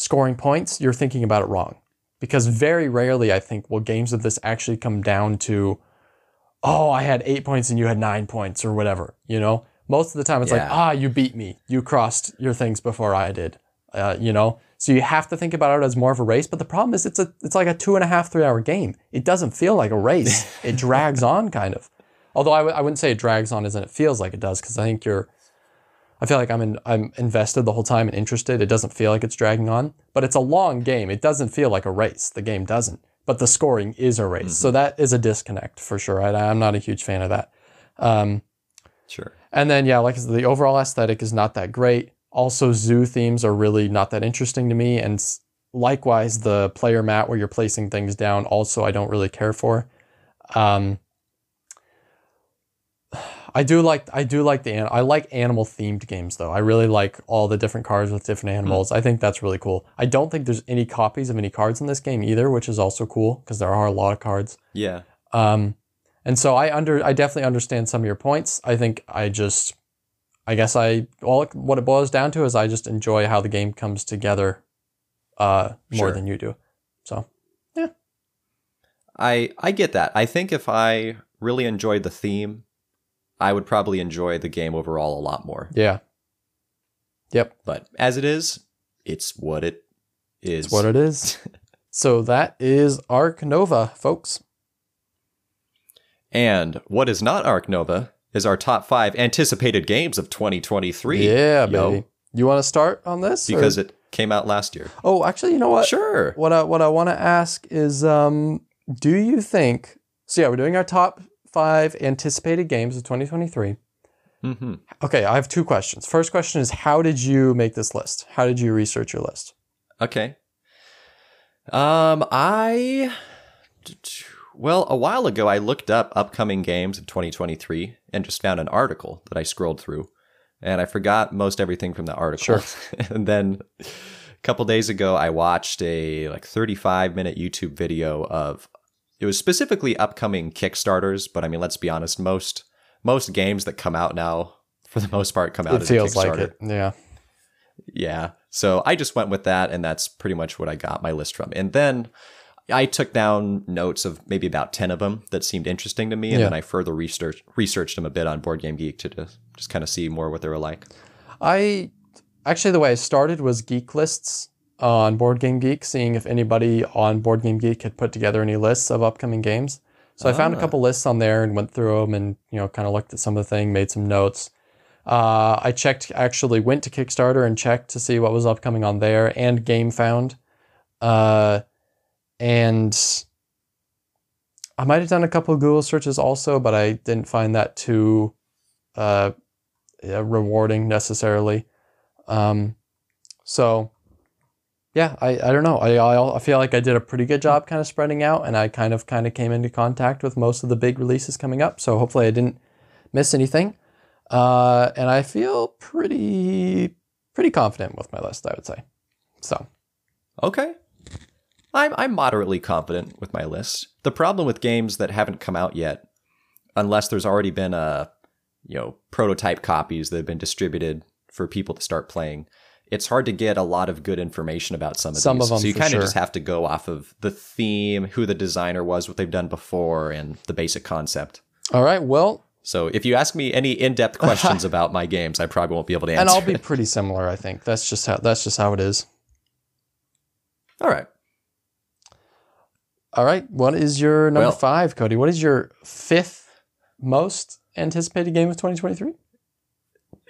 scoring points, you're thinking about it wrong. Because very rarely, I think, will games of this actually come down to, oh, I had eight points and you had nine points or whatever. You know, most of the time it's like, ah, you beat me. You crossed your things before I did. Uh, you know, so you have to think about it as more of a race. But the problem is, it's a it's like a two and a half three hour game. It doesn't feel like a race. (laughs) it drags on kind of. Although I w- I wouldn't say it drags on as in it feels like it does because I think you're. I feel like I'm in, I'm invested the whole time and interested. It doesn't feel like it's dragging on, but it's a long game. It doesn't feel like a race. The game doesn't, but the scoring is a race. So that is a disconnect for sure. I, I'm not a huge fan of that. Um, Sure. and then yeah, like I said, the overall aesthetic is not that great. Also, zoo themes are really not that interesting to me, and likewise, the player mat where you're placing things down also I don't really care for. Um, I do like I do like the I like animal themed games though. I really like all the different cards with different animals. I think that's really cool. I don't think there's any copies of any cards in this game either, which is also cool because there are a lot of cards. Yeah. Um, and so I under I definitely understand some of your points. I think I just I guess I all what it boils down to is I just enjoy how the game comes together uh, more Sure. than you do. So yeah. I I get that. I think if I really enjoyed the theme, I would probably enjoy the game overall a lot more. yeah, yep, But as it is, it's what it is. it's what it is. (laughs) So that is Ark Nova, folks. And what is not Ark Nova is our top five anticipated games of 2023. Yeah, Yo, baby. You want to start on this? or- Because it came out last year. oh, actually, you know what? Sure. What I what I want to ask is, um, do you think? So yeah, we're doing our top five anticipated games of 2023. hmm Okay, I have two questions. First question is, how did you make this list? How did you research your list? Okay. Um, I well, a while ago I looked up upcoming games of 2023 and just found an article that I scrolled through, and I forgot most everything from the article. Sure. (laughs) and then a couple days ago I watched a like 35 minute YouTube video of it was specifically upcoming Kickstarters, but I mean, let's be honest, most most games that come out now for the most part come out it feels like it. Yeah. Yeah. So I just went with that, and that's pretty much what I got my list from. And then I took down notes of maybe about 10 of them that seemed interesting to me. And Yeah. then I further research, researched them a bit on Board Game Geek to just, just kind of see more what they were like. I actually the way I started was geek lists on Board Game Geek, seeing if anybody on Board Game Geek had put together any lists of upcoming games. So I found a Ah. couple lists on there and went through them and you know kind of looked at some of the thing, made some notes. Uh, I checked actually went to Kickstarter and checked to see what was upcoming on there and GameFound, uh, and I might have done a couple of Google searches also, but I didn't find that too uh, rewarding necessarily. Um, so yeah, I, I don't know. I, I I feel like I did a pretty good job kind of spreading out, and I kind of kind of came into contact with most of the big releases coming up. So hopefully I didn't miss anything. Uh, and I feel pretty pretty confident with my list. I would say. So Okay. I'm, I'm moderately confident with my list. The problem with games that haven't come out yet, unless there's already been a, you know, prototype copies that have been distributed for people to start playing, it's hard to get a lot of good information about some of Some these. of them, so you kind of sure. just have to go off of the theme, who the designer was, what they've done before, and the basic concept. all right, well, So if you ask me any in-depth questions (laughs) about my games, I probably won't be able to answer. and I'll be pretty similar. I think that's just how that's just how it is. All right. All right, what is your number Well- five, Cody? What is your fifth most anticipated game of 2023?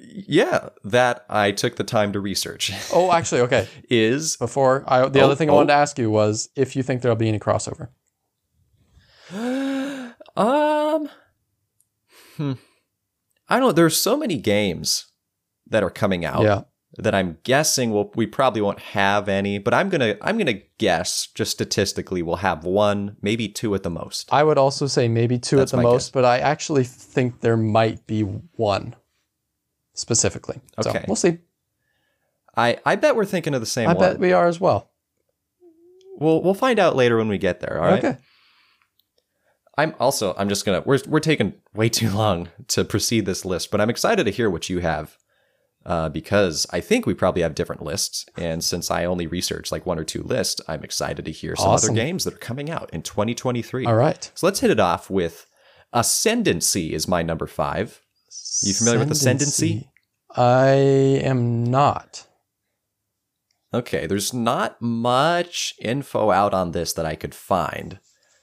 Yeah, that I took the time to research Oh, actually, okay. (laughs) is Before I, the Oh, other thing I oh. wanted to ask you was if you think there'll be any crossover. (gasps) um hmm. I don't know. There's so many games that are coming out Yeah. that I'm guessing we'll, we probably won't have any, but I'm gonna I'm gonna guess just statistically we'll have one, maybe two at the most. I would also say maybe two That's at the most, guess. but I actually think there might be one specifically. So Okay. we'll see. I I bet we're thinking of the same I one. bet we are as well. We'll we'll find out later when we get there. All right. Okay. I'm also I'm just gonna we're we're taking way too long to proceed this list, but I'm excited to hear what you have. Uh, because I think we probably have different lists, and since I only researched like one or two lists, I'm excited to hear some Awesome. other games that are coming out in 2023. All right. So let's hit it off with Ascendancy is my number five. You familiar with Ascendancy? I am not. Okay, there's not much info out on this that I could find,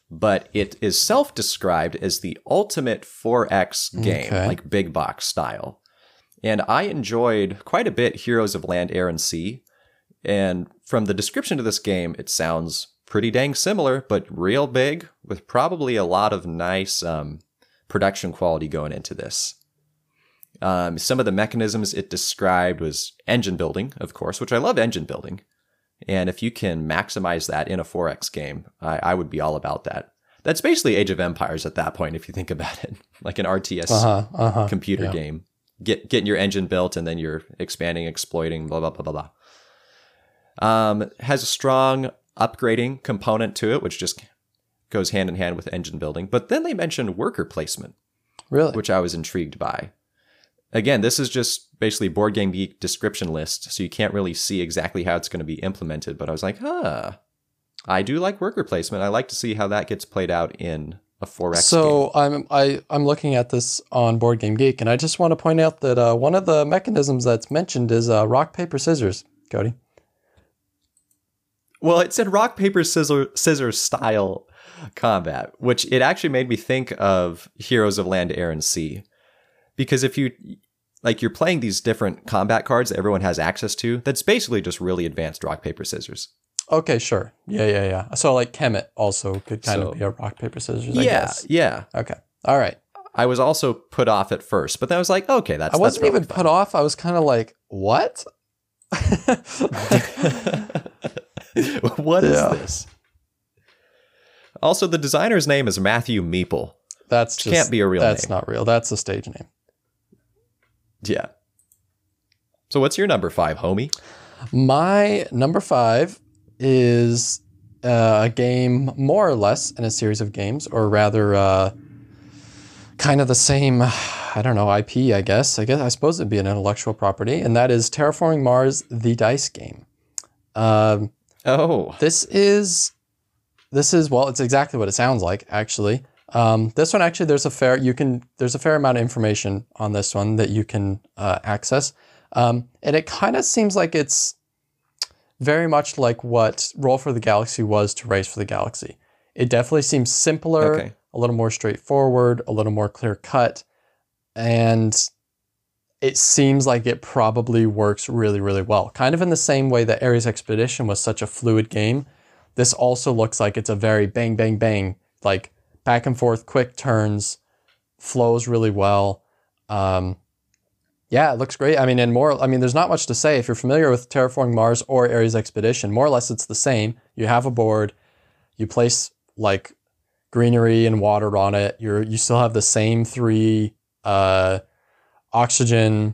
but it is self described as the ultimate 4X game, Okay. like big box style. And I enjoyed quite a bit Heroes of Land, Air, and Sea. And from the description of this game, it sounds pretty dang similar, but real big, with probably a lot of nice um, production quality going into this. Um, some of the mechanisms it described was engine building, of course, which I love engine building. And if you can maximize that in a 4X game, I, I would be all about that. That's basically Age of Empires at that point, if you think (laughs) about it, like an RTS Uh huh. Uh huh. computer yeah. game. Get getting your engine built and then you're expanding, exploiting, blah blah blah blah blah. Um, has a strong upgrading component to it, which just goes hand in hand with engine building. But then they mentioned worker placement, Really? which I was intrigued by. Again, this is just basically board game geek description list, so you can't really see exactly how it's going to be implemented. But I was like, huh, I do like worker placement. I like to see how that gets played out in a 4X game. So I'm I I'm looking at this on Board Game Geek, and I just want to point out that uh, one of the mechanisms that's mentioned is uh, rock paper scissors. Cody. Well, it said rock paper scissor scissors style combat, which it actually made me think of Heroes of Land, Air, and Sea, because if you like you're playing these different combat cards that everyone has access to, that's basically just really advanced rock paper scissors. Okay, sure. Yeah, yeah, yeah. So like Kemet also could kind So- of be a rock paper scissors. I yeah, guess. yeah. Okay. All right. I was also put off at first, but then I was like, okay, that's. I wasn't that's even put off. I was kind of like, what? (laughs) what is Yeah. this? Also, the designer's name is Matthew Meeple. That's just Can't be a real That's name. not real. That's a stage name. Yeah. So, what's your number five, homie? My number five is uh, a game more or less in a series of games, or rather, uh, kind of the same. I don't know IP. I guess. I guess I suppose it'd be an intellectual property, and that is Terraforming Mars: The Dice Game. Um, Oh, this is this is well, it's exactly what it sounds like actually. Um, this one actually, there's a fair you can there's a fair amount of information on this one that you can uh, access, um, and it kind of seems like it's very much like what Roll for the Galaxy was to Race for the Galaxy. It definitely seems simpler, Okay. a little more straightforward, a little more clear cut, and it seems like it probably works really, really well. Kind of in the same way that Ares Expedition was such a fluid game. This also looks like it's a very bang, bang, bang, like back and forth, quick turns, flows really well. Um, yeah, it looks great. I mean, and more, I mean, there's not much to say. If you're familiar with Terraforming Mars or Ares Expedition, more or less it's the same. You have a board, you place like greenery and water on it. You're you still have the same three uh, oxygen,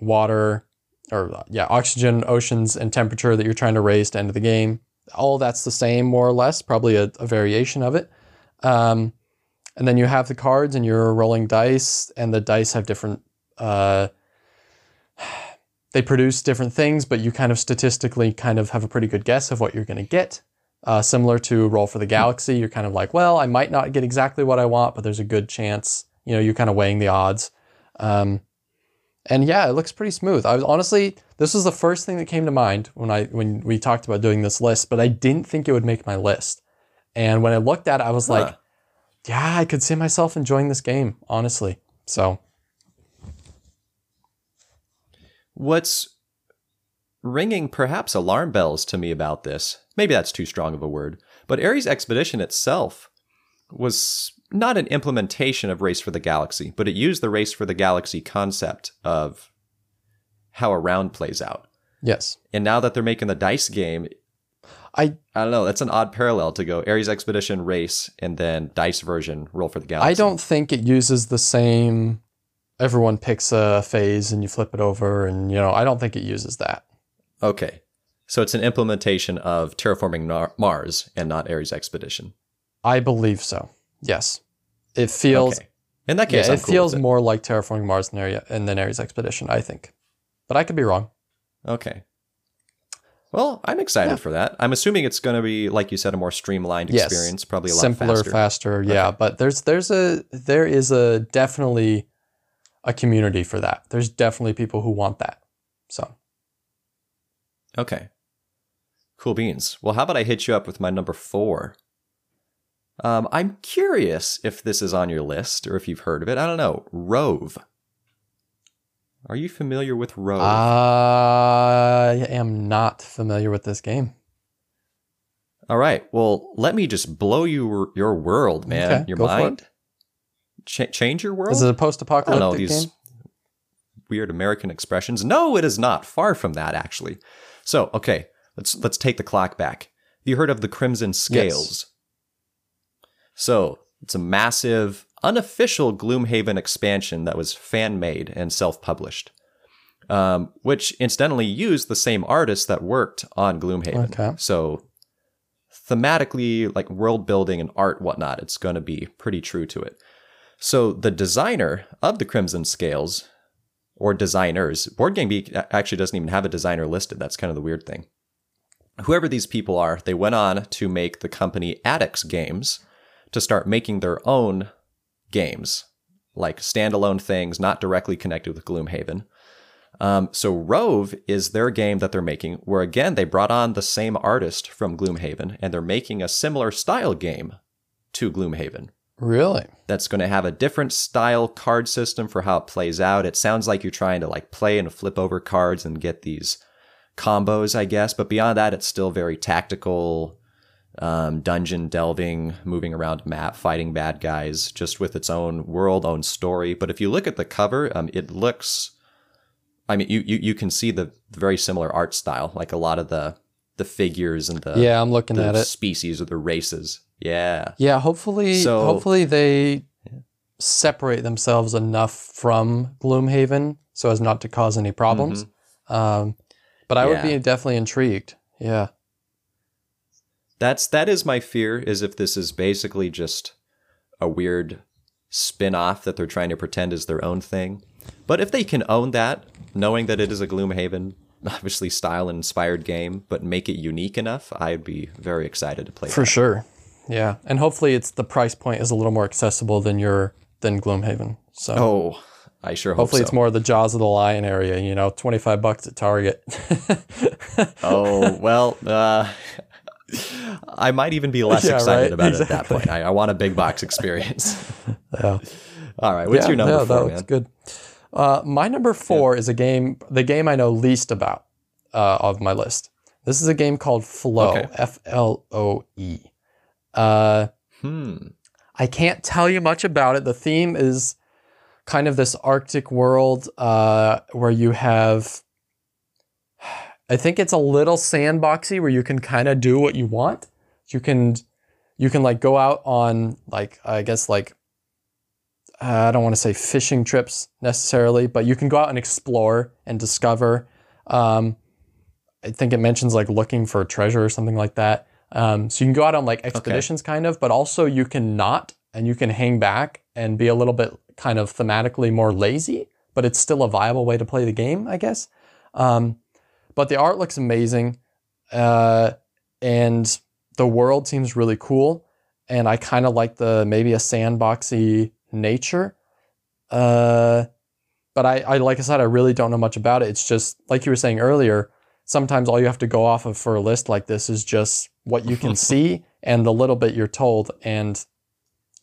water, or yeah, oxygen, oceans, and temperature that you're trying to raise to end of the game. All that's the same, more or less, probably a, a variation of it. Um, and then you have the cards, and you're rolling dice, and the dice have different. Uh, (sighs) they produce different things, but you kind of statistically kind of have a pretty good guess of what you're going to get. Uh, similar to Roll for the Galaxy, you're kind of like, well, I might not get exactly what I want, but there's a good chance. You know, you're kind of weighing the odds. Um, and yeah, it looks pretty smooth. I was honestly, this was the first thing that came to mind when I when we talked about doing this list, but I didn't think it would make my list. And when I looked at it, I was like, yeah, I could see myself enjoying this game, honestly. So What's ringing perhaps alarm bells to me about this, maybe that's too strong of a word, but Ares Expedition itself was not an implementation of Race for the Galaxy, but it used the Race for the Galaxy concept of how a round plays out. yes, And now that they're making the dice game, I I don't know, that's an odd parallel to go Ares Expedition Race and then dice version Roll for the Galaxy. I don't think it uses the same. Everyone picks a phase and you flip it over, and you know, I don't think it uses that. Okay. So it's an implementation of Terraforming Mars and not Ares Expedition. I believe so. Yes, it feels. Okay. In that case, yeah, it cool feels with more like terraforming Mars than Area and than Ares Expedition. I think, but I could be wrong. Okay. Well, I'm excited Yeah. for that. I'm assuming it's going to be, like you said, a more streamlined Yes. experience, probably a lot Simpler, faster. faster. Yeah, but there's there's a there is a definitely a community for that. There's definitely people who want that. So Okay. Cool beans. Well, how about I hit you up with my number four? Um, I'm curious if this is on your list or if you've heard of it. I don't know. Rove. Are you familiar with Rove? I am not familiar with this game. All right. Well, let me just blow you your world, man. Okay, your mind. Ch- change your world. Is it a I don't know post-apocalyptic these game? weird American expressions. No, it is not. Far from that, actually. So, okay, let's let's take the clock back. Have you heard of the Crimson Scales? Yes. So it's a massive, unofficial Gloomhaven expansion that was fan made and self published, um, which incidentally used the same artists that worked on Gloomhaven. Okay. So thematically, like world building and art, whatnot, it's going to be pretty true to it. So the designer of the Crimson Scales, or designers, Board Game Geek actually doesn't even have a designer listed. That's kind of the weird thing. Whoever these people are, they went on to make the company Addix Games to start making their own games, like standalone things not directly connected with Gloomhaven. Um, so Rove is their game that they're making, where again they brought on the same artist from Gloomhaven, and they're making a similar style game to Gloomhaven. Really? That's going to have a different style card system for how it plays out. It sounds like you're trying to like play and flip over cards and get these combos, I guess. But beyond that, it's still very tactical, um, dungeon delving, moving around map, fighting bad guys, just with its own world, own story. But if you look at the cover, um, it looks. I mean, you, you you can see the very similar art style, like a lot of the the figures and the yeah, I'm looking at it. species or the races. Yeah, Yeah, hopefully, So- hopefully they separate themselves enough from Gloomhaven so as not to cause any problems. Um, but I would Mm-hmm. Be definitely intrigued. Yeah. That's that is my fear is if this is basically just a weird spin-off that they're trying to pretend is their own thing. But if they can own that, knowing that it is a Gloomhaven obviously style inspired game, but make it unique enough, I'd be very excited to play For that. sure. Yeah. And hopefully it's the price point is a little more accessible than your than Gloomhaven. So Oh, I sure hope hopefully so. it's more the Jaws of the Lion area, you know, 25 bucks at Target. (laughs) oh, well, uh (laughs) I might even be less Yeah, excited right? about it at that point. I, I want a big box experience. (laughs) yeah. All right, what's yeah, your number yeah, that four, looks man? good. Uh, my number four is a game, the game I know least about uh, of my list. This is a game called Floe, Okay. F L O E. Uh, Hmm. I can't tell you much about it. The theme is kind of this Arctic world uh, where you have, I think it's a little sandboxy where you can kind of do what you want. You can, you can like go out on like I guess like uh, I don't want to say fishing trips necessarily, but you can go out and explore and discover. Um, I think it mentions like looking for treasure or something like that. Um, so you can go out on like expeditions, kind of, but also you can not and you can hang back and be a little bit kind of thematically more lazy, but it's still a viable way to play the game, I guess. Um, but the art looks amazing, uh, and the world seems really cool, and I kind of like the maybe a sandboxy nature. Uh, but I, I, like I said, I really don't know much about it. It's just like you were saying earlier. Sometimes all you have to go off of for a list like this is just what you can (laughs) see and the little bit you're told, and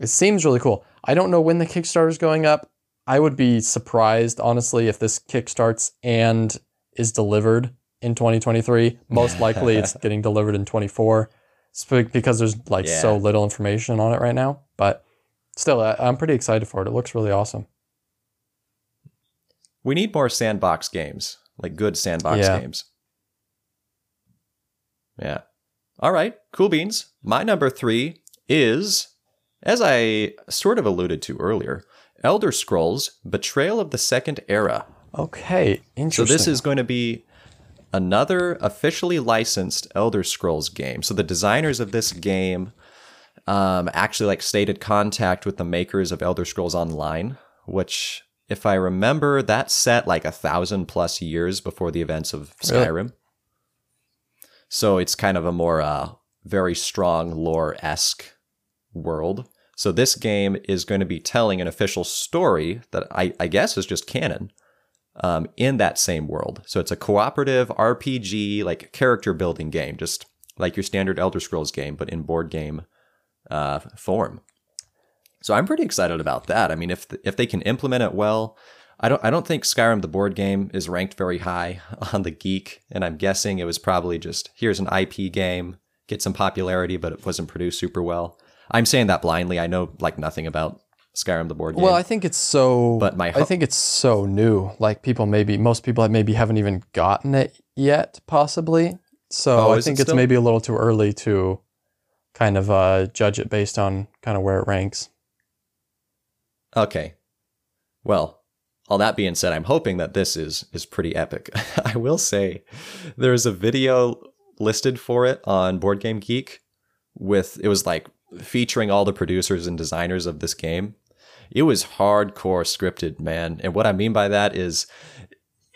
it seems really cool. I don't know when the Kickstarter is going up. I would be surprised, honestly, if this kickstarts and is delivered in 2023. Most likely, it's (laughs) getting delivered in 24, because there's like so little information on it right now. But still, I, I'm pretty excited for it. It looks really awesome. We need more sandbox games, like good sandbox Yeah. games. Yeah. All right, cool beans. My number three is, as I sort of alluded to earlier, Elder Scrolls Betrayal of the Second Era. Okay, interesting. So this is going to be another officially licensed Elder Scrolls game. So the designers of this game um, actually like stated contact with the makers of Elder Scrolls Online, which, if I remember, that set like a thousand plus years before the events of Really? Skyrim. So it's kind of a more uh, very strong lore esque world. So this game is going to be telling an official story that I, I guess is just canon um, in that same world. So it's a cooperative RPG, like character building game, just like your standard Elder Scrolls game, but in board game uh, form. So I'm pretty excited about that. I mean, if if they can implement it well, I don't I don't think Skyrim the board game is ranked very high (laughs) on the Geek, and I'm guessing it was probably just here's an IP game, get some popularity, but it wasn't produced super well. I'm saying that blindly. I know like nothing about Skyrim the board game. Well, I think it's so. But my I think it's so new. Like people maybe most people maybe haven't even gotten it yet, possibly. So Oh, I is it think it's still? maybe a little too early to kind of uh, judge it based on kind of where it ranks. Okay. Well, all that being said, I'm hoping that this is is pretty epic. (laughs) I will say there's a video listed for it on Board Game Geek with it was like featuring all the producers and designers of this game. It was hardcore scripted, man. And what I mean by that is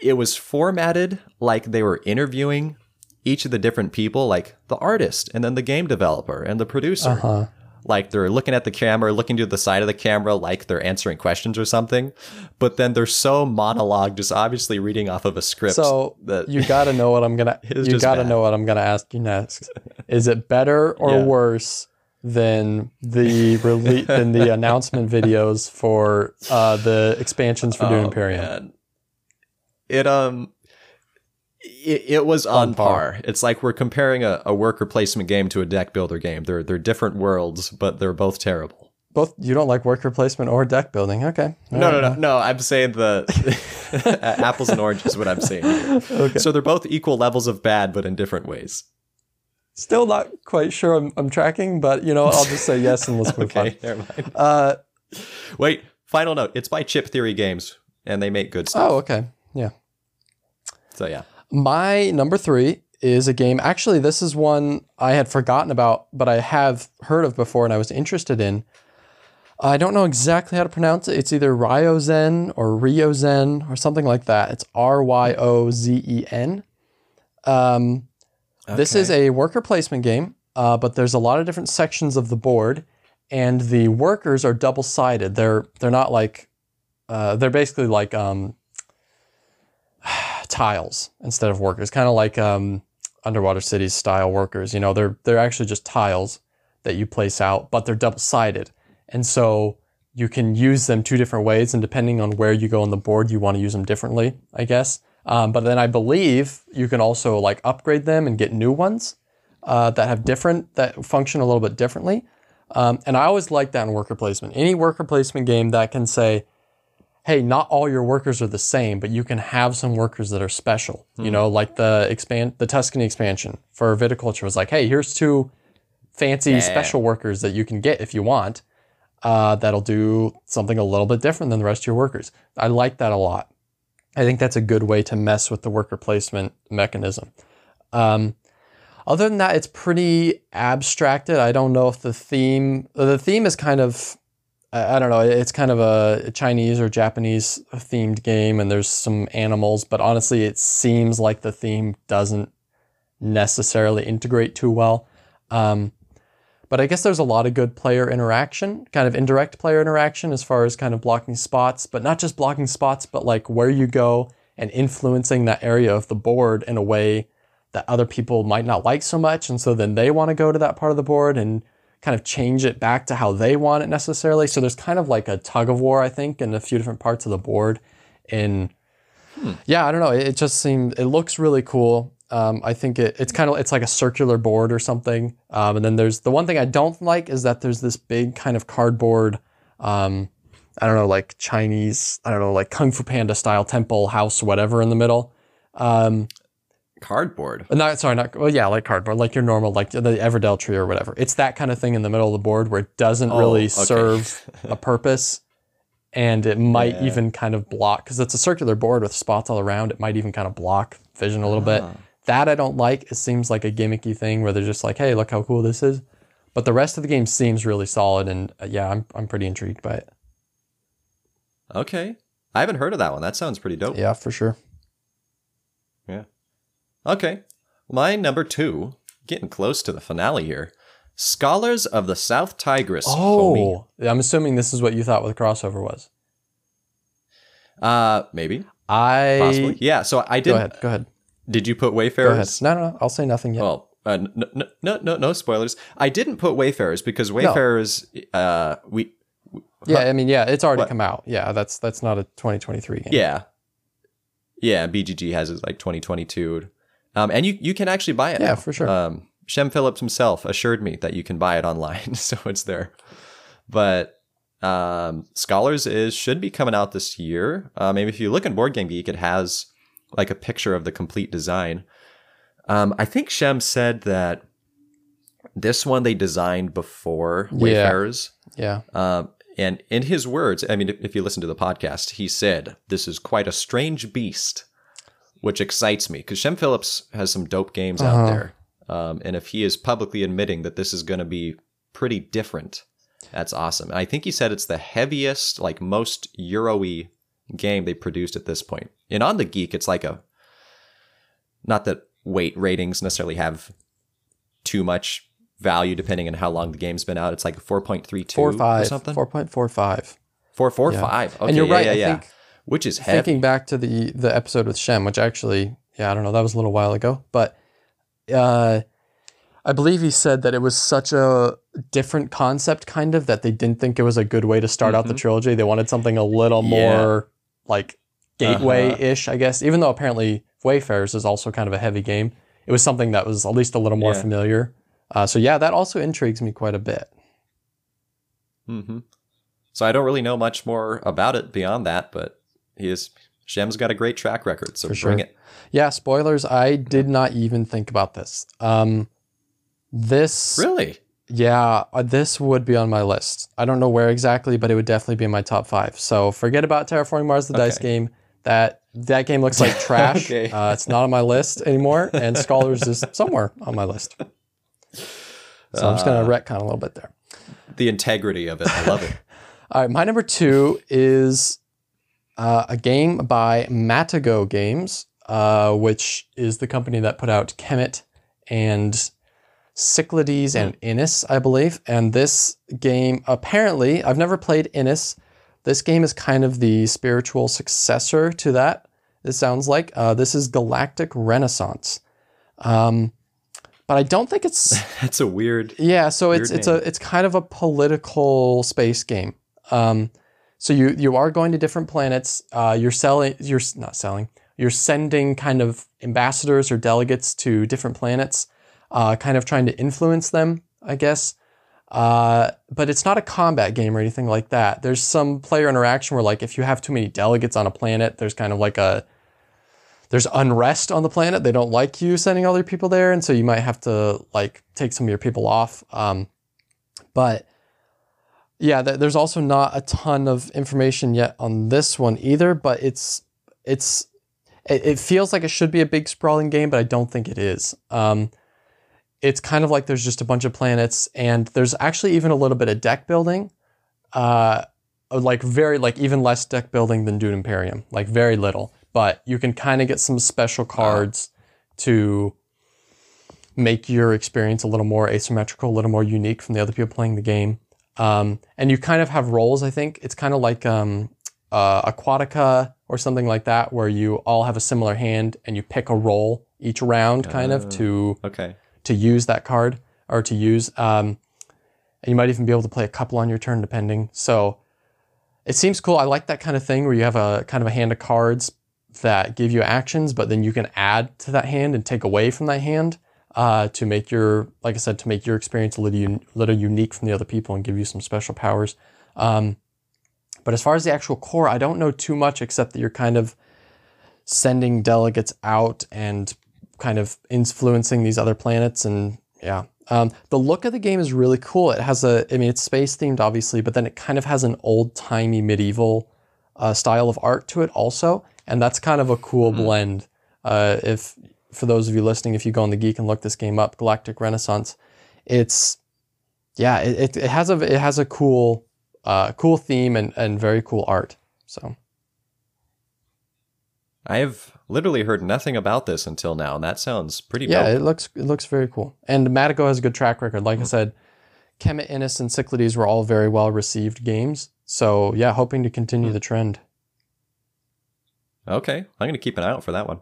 it was formatted like they were interviewing each of the different people, like the artist and then the game developer and the producer Uh huh. like they're looking at the camera, looking to the side of the camera, like they're answering questions or something. But then they're so monologue, just obviously reading off of a script. So that you got to know what I'm gonna. (laughs) You got to bad. know what I'm gonna ask you next. Is it better or (laughs) Yeah. worse than the rele- (laughs) than the announcement videos for uh, the expansions for Dune Oh, Imperium? man. It um it, it was on, On par. par. It's like we're comparing a, a worker placement game to a deck builder game. They're they're different worlds, but they're both terrible. Both you don't like worker placement or deck building. Okay. No, no, no, no. I'm saying the (laughs) (laughs) apples and oranges. Is what I'm saying. Here. Okay. So they're both equal levels of bad, but in different ways. Still not quite sure I'm, I'm tracking, but you know I'll just say yes and let's (laughs) move Okay, never mind. Uh, Wait, final note. It's by Chip Theory Games, and they make good stuff. oh, okay. Yeah. So yeah. My number three is a game. Actually, this is one I had forgotten about, but I have heard of before and I was interested in. I don't know exactly how to pronounce it. It's either Ryozen or Ryozen or something like that. It's R Y O Z E N. Um, This is a worker placement game, uh, but there's a lot of different sections of the board, and the workers are double sided. They're they're not like uh, they're basically like um, (sighs) tiles instead of workers, kind of like um, underwater cities style workers. You know, they're they're actually just tiles that you place out, but they're double sided, and so you can use them two different ways, and depending on where you go on the board, you want to use them differently, I guess. Um, but then I believe you can also like upgrade them and get new ones uh, that have different that function a little bit differently. Um, and I always like that in worker placement. Any worker placement game that can say, hey, not all your workers are the same, but you can have some workers that are special. You know, like the expand the Tuscany expansion for viticulture was like, hey, here's two fancy special workers that you can get if you want. Uh, that'll do something a little bit different than the rest of your workers. I like that a lot. I think that's a good way to mess with the worker placement mechanism. Um, other than that, it's pretty abstracted. I don't know if the theme the theme is kind of I don't know. It's kind of a Chinese or Japanese themed game, and there's some animals, but honestly, it seems like the theme doesn't necessarily integrate too well. Um, but I guess there's a lot of good player interaction, kind of indirect player interaction as far as kind of blocking spots, but not just blocking spots, but like where you go and influencing that area of the board in a way that other people might not like so much. And so then they want to go to that part of the board and kind of change it back to how they want it necessarily. So there's kind of like a tug of war, I think, in a few different parts of the board. In hmm. yeah, I don't know. It, it just seems it looks really cool. Um, I think it, it's kind of it's like a circular board or something. Um, and then there's the one thing I don't like is that there's this big kind of cardboard. Um, I don't know, like Chinese. I don't know, like Kung Fu Panda style temple house, whatever, in the middle. Um, Cardboard. not sorry, not well, yeah, like cardboard, like your normal, like the Everdell tree or whatever. It's that kind of thing in the middle of the board where it doesn't Oh, really okay. serve a (laughs) purpose, and it might Yeah. even kind of block because it's a circular board with spots all around. It might even kind of block vision a little bit. That I don't like. It seems like a gimmicky thing where they're just like, "Hey, look how cool this is," but the rest of the game seems really solid, and uh, yeah, I'm I'm pretty intrigued by it. Okay. I haven't heard of that one. That sounds pretty dope. Yeah, for sure. Yeah. Okay. My number two, getting close to the finale here. Scholars of the South Tigris. homie. Oh, I'm assuming this is what you thought what the crossover was. Uh, maybe. I Possibly. Yeah. So I did. go ahead. Go ahead. Did you put. Wayfarers? No, no, no. I'll say nothing yet. Well, uh, no, no, no, no spoilers. I didn't put Wayfarers because Wayfarers, uh, we, yeah, I mean, yeah, it's already What? come out. Yeah, that's that's not a 2023 game. yeah, yeah. BGG has it like 2022, um, and you you can actually buy it. Yeah, now. for sure. Um, Shem Phillips himself assured me that you can buy it online, (laughs) so it's there. But um, Scholars is should be coming out this year. Uh, maybe if you look in Board Game Geek, it has like a picture of the complete design. Um, I think Shem said that this one they designed before Yeah. Wayfarers. Yeah. Um, and in his words, I mean, if, if you listen to the podcast, he said, This is quite a strange beast, which excites me because Shem Phillips has some dope games Uh-huh. out there. Um, and if he is publicly admitting that this is going to be pretty different, that's awesome. And I think he said it's the heaviest, like most Euro y game they produced at this point. And on the Geek, it's like a, not that weight ratings necessarily have too much value depending on how long the game's been out. It's like 4.32 Four five, or something. four point four five. 445. Okay, and you're yeah, right. yeah, I yeah. think Which is heavy. thinking back to the the episode with Shem, which actually, yeah, I don't know, that was a little while ago, but uh, I believe he said that it was such a different concept, kind of, that they didn't think it was a good way to start out the trilogy. They wanted something a little Mm-hmm. Yeah. more like gateway ish, I guess. Even though apparently Wayfarers is also kind of a heavy game, it was something that was at least a little more Yeah. familiar. Uh, so yeah, that also intrigues me quite a bit. hmm So I don't really know much more about it beyond that, but he is Shem's got a great track record, so For bring sure. it. Yeah, spoilers. I did not even think about this. Um, this Really? Yeah, uh, this would be on my list. I don't know where exactly, but it would definitely be in my top five. So forget about Terraforming Mars, the dice game. That that game looks like (laughs) trash. Okay. uh, it's not on my list anymore, and Scholars is somewhere on my list. So I'm just Uh. gonna retcon a little bit there. The integrity of it. I love it. (laughs) All right, my number two is uh, a game by Matagot Games, uh, which is the company that put out Kemet and Cyclades and Inis, I believe. And this game, apparently, I've never played Inis. This game is kind of the spiritual successor to that. It sounds like uh, this is Galactic Renaissance, um, but I don't think it's (laughs) That's a weird. yeah, so it's Weird it's a it's kind of a political space game. Um, so you you are going to different planets. Uh, you're selling. You're not selling. You're sending kind of ambassadors or delegates to different planets, uh, kind of trying to influence them, I guess. Uh, but it's not a combat game or anything like that. There's some player interaction where, like, if you have too many delegates on a planet, there's kind of like a there's unrest on the planet. They don't like you sending your people there, and so you might have to like take some of your people off. Um, but yeah, th- there's also not a ton of information yet on this one either. But it's it's it, it feels like it should be a big sprawling game, but I don't think it is. Um, it's kind of like there's just a bunch of planets, and there's actually even a little bit of deck building. Uh, like very like even less deck building than Dune Imperium, like very little. But you can kind of get some special cards to make your experience a little more asymmetrical, a little more unique from the other people playing the game. Um, and you kind of have roles. I think it's kind of like um, uh, Aquatica or something like that, where you all have a similar hand and you pick a role each round, kind of to Okay. To use that card or to use. Um, and you might even be able to play a couple on your turn, depending. So it seems cool. I like that kind of thing where you have a kind of a hand of cards that give you actions, but then you can add to that hand and take away from that hand uh, to make your, like I said, to make your experience a little, un- little unique from the other people and give you some special powers. Um, but as far as the actual core, I don't know too much except that you're kind of sending delegates out and kind of influencing these other planets and yeah. Um, the look of the game is really cool. It has a i mean it's space themed obviously but then it kind of has an old timey medieval uh, style of art to it also and that's kind of a cool blend. Uh, if for those of you listening if you go on the geek and look this game up galactic renaissance it's yeah it, it, it has a it has a cool uh, cool theme and, and very cool art so I have literally heard nothing about this until now, and that sounds pretty Yeah, dope. it looks it looks very cool. And Matagot has a good track record. Like I said, Kemet, Inis, and Cyclades were all very well received games. So yeah, hoping to continue the trend. Okay, I'm gonna keep an eye out for that one.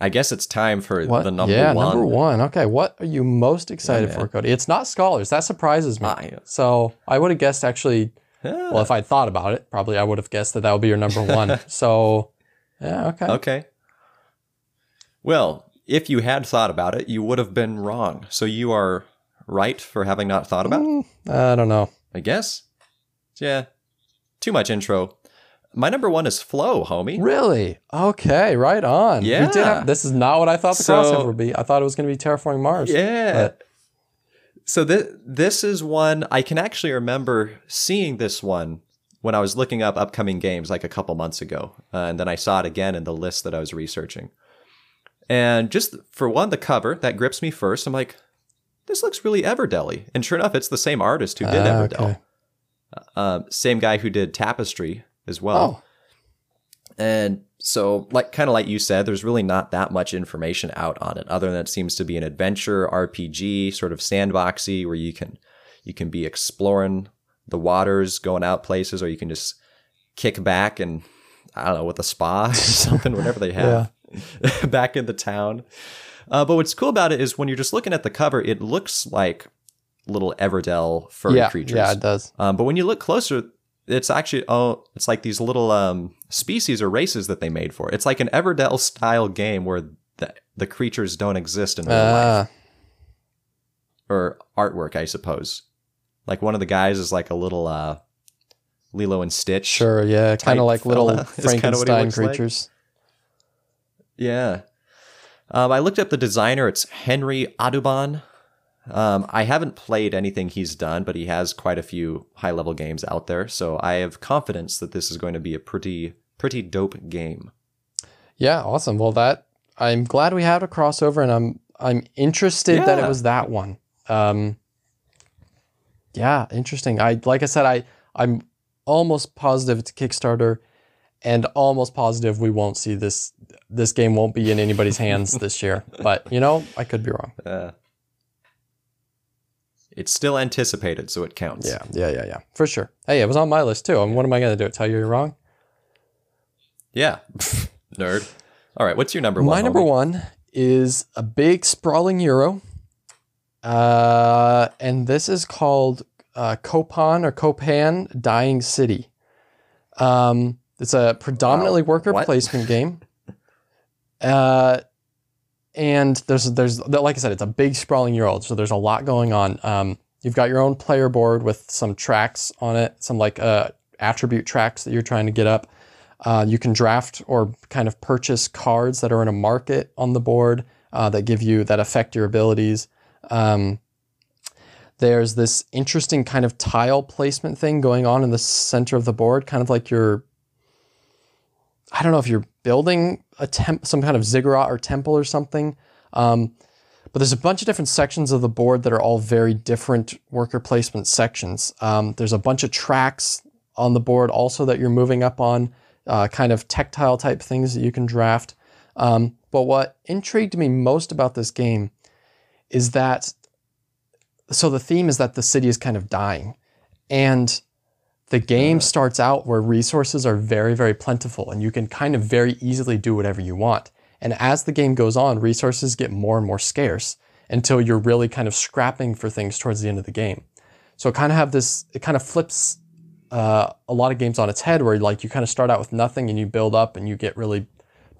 I guess it's time for What? the number yeah, one. number one. Okay, what are you most excited Yeah, for. Cody? It's not Scholars. That surprises me. Ah, yeah. So I would have guessed actually. Yeah. Well, if I'd thought about it, probably I would have guessed that that would be your number one. (laughs) so yeah, okay. Okay. Well, if you had thought about it, you would have been wrong. So you are right for having not thought about it, Mm, I don't know. I guess. Yeah. Too much intro. My number one is Floe, homie. Really? Okay, right on. Yeah. have, this is not what I thought the So- crossover would be. I thought it was going to be Terraforming Mars. Yeah. But- so this this is one I can actually remember seeing this one when I was looking up upcoming games like a couple months ago, uh, and then I saw it again in the list that I was researching. And just for one, the cover that grips me first. I'm like, this looks really Everdell-y. and sure enough, it's the same artist who did Ah, Everdell. okay. Um, same guy who did Tapestry as well. Oh, And so like kind of like you said there's really not that much information out on it other than it seems to be an adventure rpg sort of sandboxy where you can you can be exploring the waters going out places or you can just kick back and i don't know with a spa (laughs) or something whatever they have (laughs) back in the town. Uh, but what's cool about it is when you're just looking at the cover it looks like little everdell furry yeah, creatures yeah, it does. um, but when you look closer, it's actually oh, it's like these little um, species or races that they made for. it. It's like an Everdell style game where the the creatures don't exist in real life Ah, or artwork, I suppose. Like one of the guys is like a little uh, Lilo and Stitch. sure, yeah, kind of like little fella (laughs) is kinda what he Frankenstein looks like. creatures. Yeah. Um, I looked up the designer. It's Henry Aduban. Um, I haven't played anything he's done, but he has quite a few high level games out there. So I have confidence that this is going to be a pretty pretty dope game. Yeah, awesome. Well, that I'm glad we had a crossover, and I'm I'm interested that it was that one. Um, yeah, interesting. I like I said, I I'm almost positive it's Kickstarter, and almost positive we won't see this. This game won't be in anybody's hands (laughs) this year. But you know, I could be wrong. Uh, it's still anticipated, so it counts. Yeah, yeah, yeah, yeah, for sure. Hey, it was on my list too. And what am I going to do? Tell you you're wrong? Yeah. (laughs) Nerd. All right. What's your number one? My number one is a big sprawling euro, uh, and this is called uh, Copan or Copan Dying City. Um, it's a predominantly worker What? placement game, (laughs) uh, and there's there's like I said, it's a big sprawling euro, so there's a lot going on. Um, you've got your own player board with some tracks on it, some like uh, attribute tracks that you're trying to get up. Uh, you can draft or kind of purchase cards that are in a market on the board uh, that give you that affect your abilities. Um, there's this interesting kind of tile placement thing going on in the center of the board, kind of like you're. I don't know if you're building a temp, some kind of ziggurat or temple or something. Um, but there's a bunch of different sections of the board that are all very different worker placement sections. Um, there's a bunch of tracks on the board also that you're moving up on, uh, kind of tactile type things that you can draft. Um, but what intrigued me most about this game is that so the theme is that the city is kind of dying. And the game starts out where resources are very, very plentiful and you can kind of very easily do whatever you want. And as the game goes on, resources get more and more scarce until you're really kind of scrapping for things towards the end of the game. So it kind of have this, it kind of flips uh, a lot of games on its head where like you kind of start out with nothing and you build up and you get really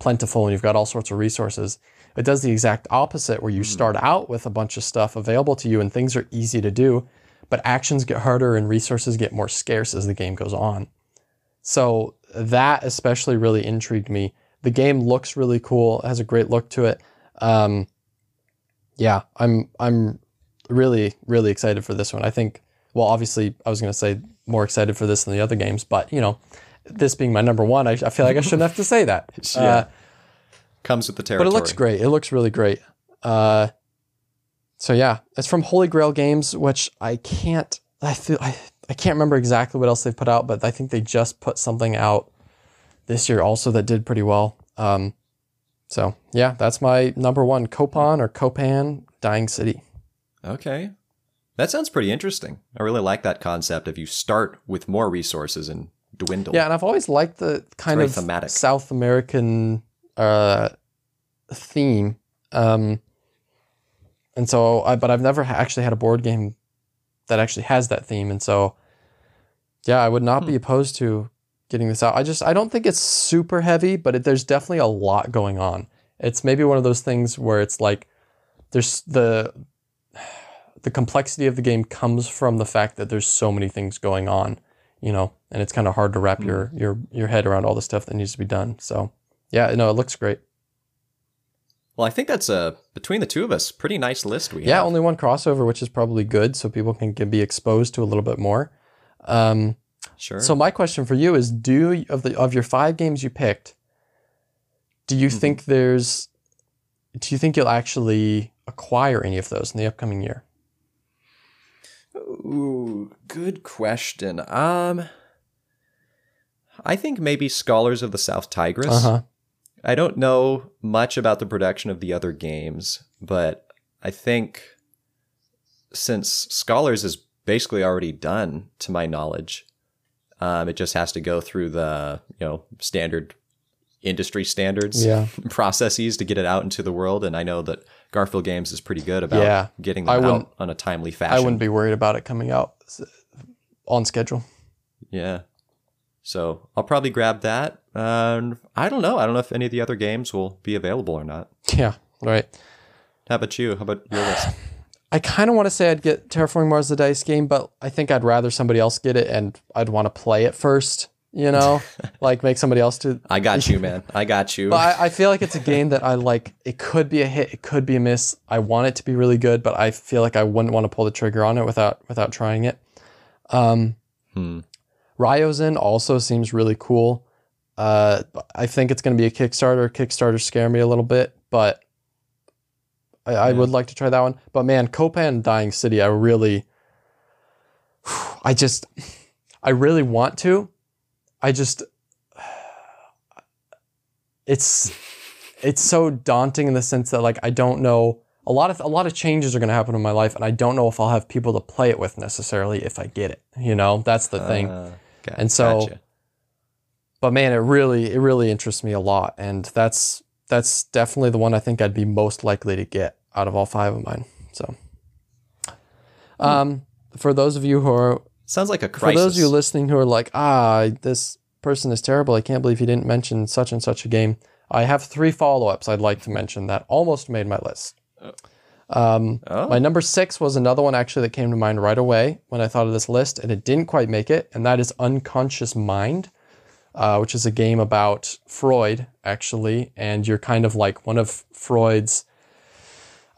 plentiful and you've got all sorts of resources. It does the exact opposite where you start out with a bunch of stuff available to you and things are easy to do, but actions get harder and resources get more scarce as the game goes on. So that especially really intrigued me. The game looks really cool, has a great look to it. Um, yeah, I'm I'm really really excited for this one. I think well, obviously I was going to say more excited for this than the other games, but you know, this being my number one, I, I feel like I shouldn't have to say that. (laughs) Yeah. Uh, Comes with the territory. but it looks great. It looks really great. Uh, so yeah, it's from Holy Grail Games, which I can't. I feel I, I can't remember exactly what else they've put out, but I think they just put something out this year also that did pretty well. Um, so yeah, that's my number one, Copan or Copan Dying City. Okay. That sounds pretty interesting. I really like that concept of you start with more resources and dwindle. Yeah, and I've always liked the kind of thematic. South American uh, theme. Um, and so, I, but I've never actually had a board game that actually has that theme. And so, yeah, I would not be hmm. opposed to getting this out. I just, I don't think it's super heavy, but it, there's definitely a lot going on. It's maybe one of those things where it's like, there's the, (sighs) the complexity of the game comes from the fact that there's so many things going on, you know, and it's kind of hard to wrap hmm. your your your head around all the stuff that needs to be done. So, yeah, no, it looks great. Well, I think that's a between the two of us, pretty nice list we have. Yeah, have. only one crossover, which is probably good, so people can get, be exposed to a little bit more. Um, sure. so my question for you is: Do of the of your five games you picked, do you think there's, do you think you'll actually acquire any of those in the upcoming year? Ooh, good question. Um, I think maybe Scholars of the South Tigris. Uh huh. I don't know much about the production of the other games, but I think since Scholars is basically already done, to my knowledge, um, it just has to go through the you know standard industry standards Yeah. (laughs) processes to get it out into the world. And I know that Garphill Games is pretty good about Yeah. getting them out on a timely fashion. I wouldn't be worried about it coming out on schedule. Yeah. So I'll probably grab that. Um, I don't know. I don't know if any of the other games will be available or not. Yeah, right. How about you? How about your list? (sighs) I kind of want to say I'd get Terraforming Mars the Dice game, but I think I'd rather somebody else get it and I'd want to play it first, you know? (laughs) like make somebody else do. I got (laughs) you, man. I got you. But I, I feel like it's a game that I like. It could be a hit, it could be a miss. I want it to be really good, but I feel like I wouldn't want to pull the trigger on it without without trying it. Um, Hmm. Ryozin also seems really cool. Uh, I think it's going to be a Kickstarter. Kickstarter scare me a little bit, but I, I Yeah. would like to try that one. But man, Copan Dying City, I really, I just, I really want to. I just, it's, it's so daunting in the sense that like I don't know a lot of a lot of changes are going to happen in my life, and I don't know if I'll have people to play it with necessarily if I get it. You know, that's the thing. And so- gotcha. but man, it really it really interests me a lot, and that's that's definitely the one I think I'd be most likely to get out of all five of mine. So, um, for those of you who are sounds like a crisis. for those of you listening who are like, ah, this person is terrible. I can't believe he didn't mention such and such a game. I have three follow ups I'd like to mention that almost made my list. Um, oh, my number six was another one actually that came to mind right away when I thought of this list, and it didn't quite make it, and that is Unconscious Mind, uh, which is a game about Freud, actually, and you're kind of like one of Freud's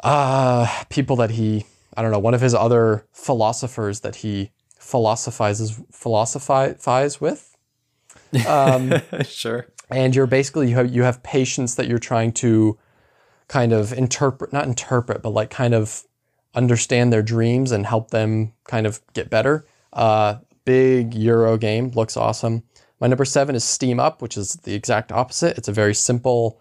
uh, people that he, I don't know, one of his other philosophers that he philosophizes, philosophize with. (laughs) Um, sure. and you're basically you have you have patients that you're trying to kind of interpret not interpret but like kind of understand their dreams and help them kind of get better uh big euro game looks awesome my number seven is steam up which is the exact opposite it's a very simple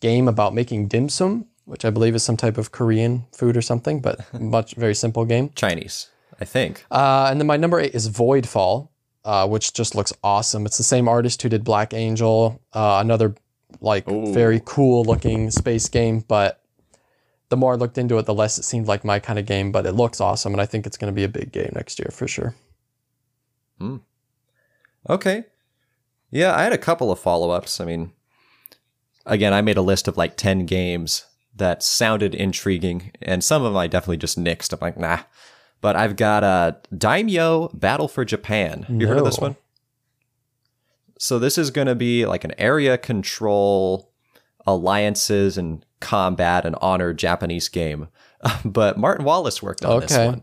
game about making dim sum which i believe is some type of korean food or something but (laughs) much very simple game Chinese, I think. uh, and then my number eight is Voidfall, uh, which just looks awesome. It's the same artist who did Black Angel, uh, another like Ooh. very cool looking space game. But the more I looked into it, the less it seemed like my kind of game. But it looks awesome, and I think it's going to be a big game next year for sure. Hmm. Okay. Yeah, I had a couple of follow ups. I mean, again, I made a list of like 10 games that sounded intriguing, and some of them I definitely just nixed. I'm like, nah. But I've got uh, Daimyo Battle for Japan. You heard of this one? So, this is going to be like an area control, alliances, and combat and honor Japanese game. (laughs) but Martin Wallace worked on this one.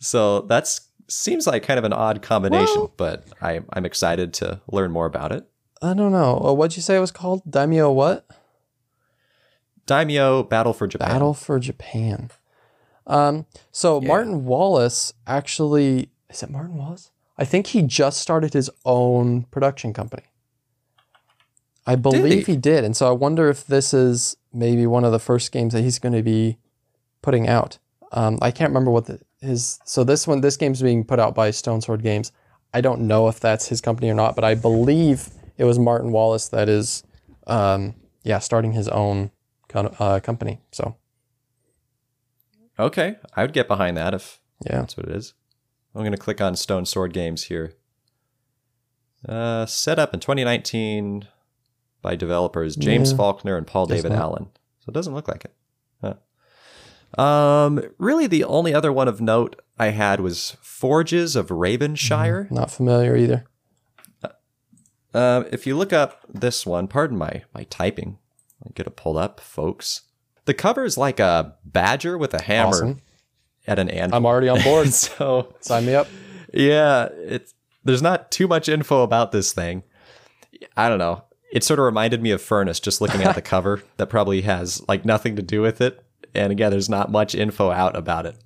So that seems like kind of an odd combination, Well- but I, I'm excited to learn more about it. I don't know. Uh, what'd you say it was called? Daimyo what? Daimyo Battle for Japan. Battle for Japan. Um, so Yeah. Martin Wallace actually is it Martin Wallace? I think he just started his own production company. I believe he? he? did, and so I wonder if this is maybe one of the first games that he's going to be putting out. Um, I can't remember what the, his. So this one, this game's being put out by Stone Sword Games. I don't know if that's his company or not, but I believe it was Martin Wallace that is, um, yeah, starting his own con- uh, company. So Okay, I would get behind that if yeah. that's what it is. I'm going to click on Stone Sword Games here. Uh, set up in 2019 by developers James Yeah. Faulkner and Paul David not. Allen. So it doesn't look like it. Huh. Um, really, the only other one of note I had was Forges of Ravenshire. Not familiar either. Uh, if you look up this one, pardon my my typing, I'll get it pulled up, folks. The cover is like a badger with a hammer Awesome. At an anvil. I'm already on board. (laughs) so Sign me up. yeah, it's there's not too much info about this thing. I don't know. It sort of reminded me of Furnace just looking at the (laughs) cover. That probably has like nothing to do with it. And again, there's not much info out about it.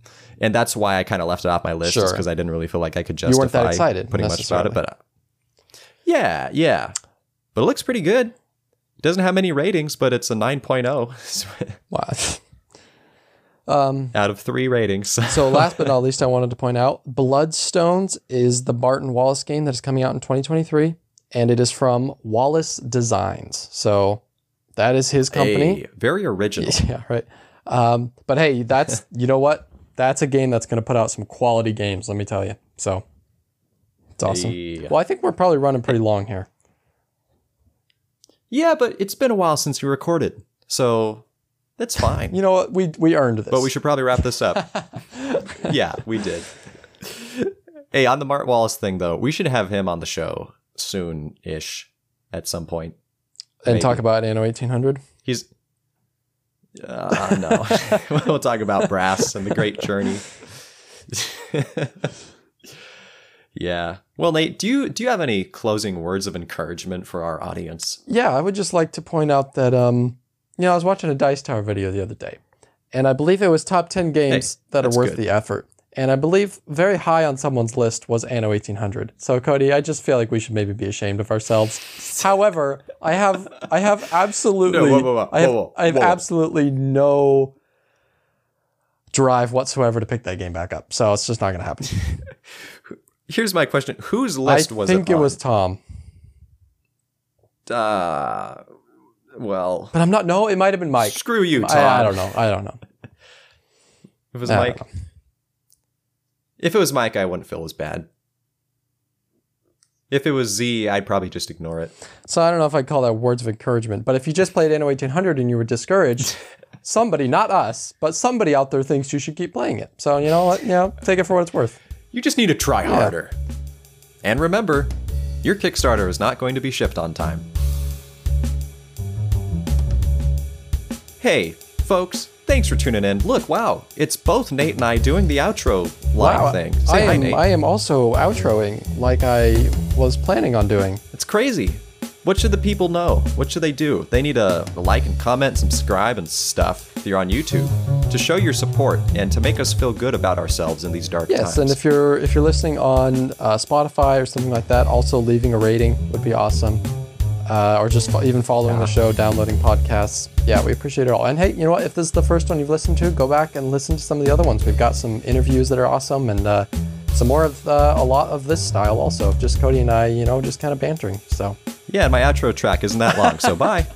And that's why I kind of left it off my list, just Sure. because I didn't really feel like I could You justify weren't that excited, putting much about it. But uh, yeah, yeah, but it looks pretty good. doesn't have many ratings, but it's a 9.0 (laughs) Wow. Out of three ratings. (laughs) So last but not least, I wanted to point out Bloodstones is the Martin Wallace game that is coming out in 2023, and it is from Wallace Designs. So that is his company. Hey, very original. (laughs) Yeah, right. Um, but hey, that's (laughs) you know what? That's a game that's going to put out some quality games. Let me tell you. So it's awesome. Hey. Well, I think we're probably running pretty long here. Yeah, but it's been a while since we recorded, so that's fine. You know what? We we earned this. But we should probably wrap this up. (laughs) yeah, we did. Hey, on the Mart Wallace thing though, we should have him on the show soon-ish at some point. and maybe. talk about Anno 1800. He's uh, no. (laughs) we'll talk about brass and the great journey. (laughs) yeah. Well, Nate, do you do you have any closing words of encouragement for our audience? Yeah, I would just like to point out that um, you know, I was watching a Dice Tower video the other day, and I believe it was top ten games that are worth good. the effort. And I believe very high on someone's list was Anno 1800. So Cody, I just feel like we should maybe be ashamed of ourselves. (laughs) However, I have I have absolutely No, whoa, whoa, whoa, I have, I have absolutely no drive whatsoever to pick that game back up. So it's just not going to happen. (laughs) Here's my question: Whose I list was it? I think it? it was Tom, on? Uh, well, but I'm not. No, it might have been Mike. screw you, Tom. I, I don't know. I don't know. If it was I Mike, if it was Mike, I wouldn't feel as bad. If it was Z, I'd probably just ignore it. So I don't know if I'd call that words of encouragement, but if you just played Anno 1800 and you were discouraged, (laughs) somebody, not us, but somebody out there thinks you should keep playing it. So you know what? You know, take it for what it's worth. You just need to try harder. And remember, your Kickstarter is not going to be shipped on time. Hey, folks, thanks for tuning in. Look, wow, it's both Nate and I doing the outro line thing. Say I hi, am, Nate. I am also outroing like I was planning on doing. It's crazy. What should the people know? What should they do? They need to like and comment, subscribe, and stuff if you're on YouTube to show your support and to make us feel good about ourselves in these dark Yes, times. Yes, and if you're if you're listening on uh, Spotify or something like that, also leaving a rating would be awesome. Uh, or just fo- even following the show, downloading podcasts. Yeah, we appreciate it all. And hey, you know what? If this is the first one you've listened to, go back and listen to some of the other ones. We've got some interviews that are awesome and uh, some more of uh, a lot of this style also. Just Cody and I, you know, just kind of bantering. So. yeah, and my outro track isn't that long, so (laughs) bye.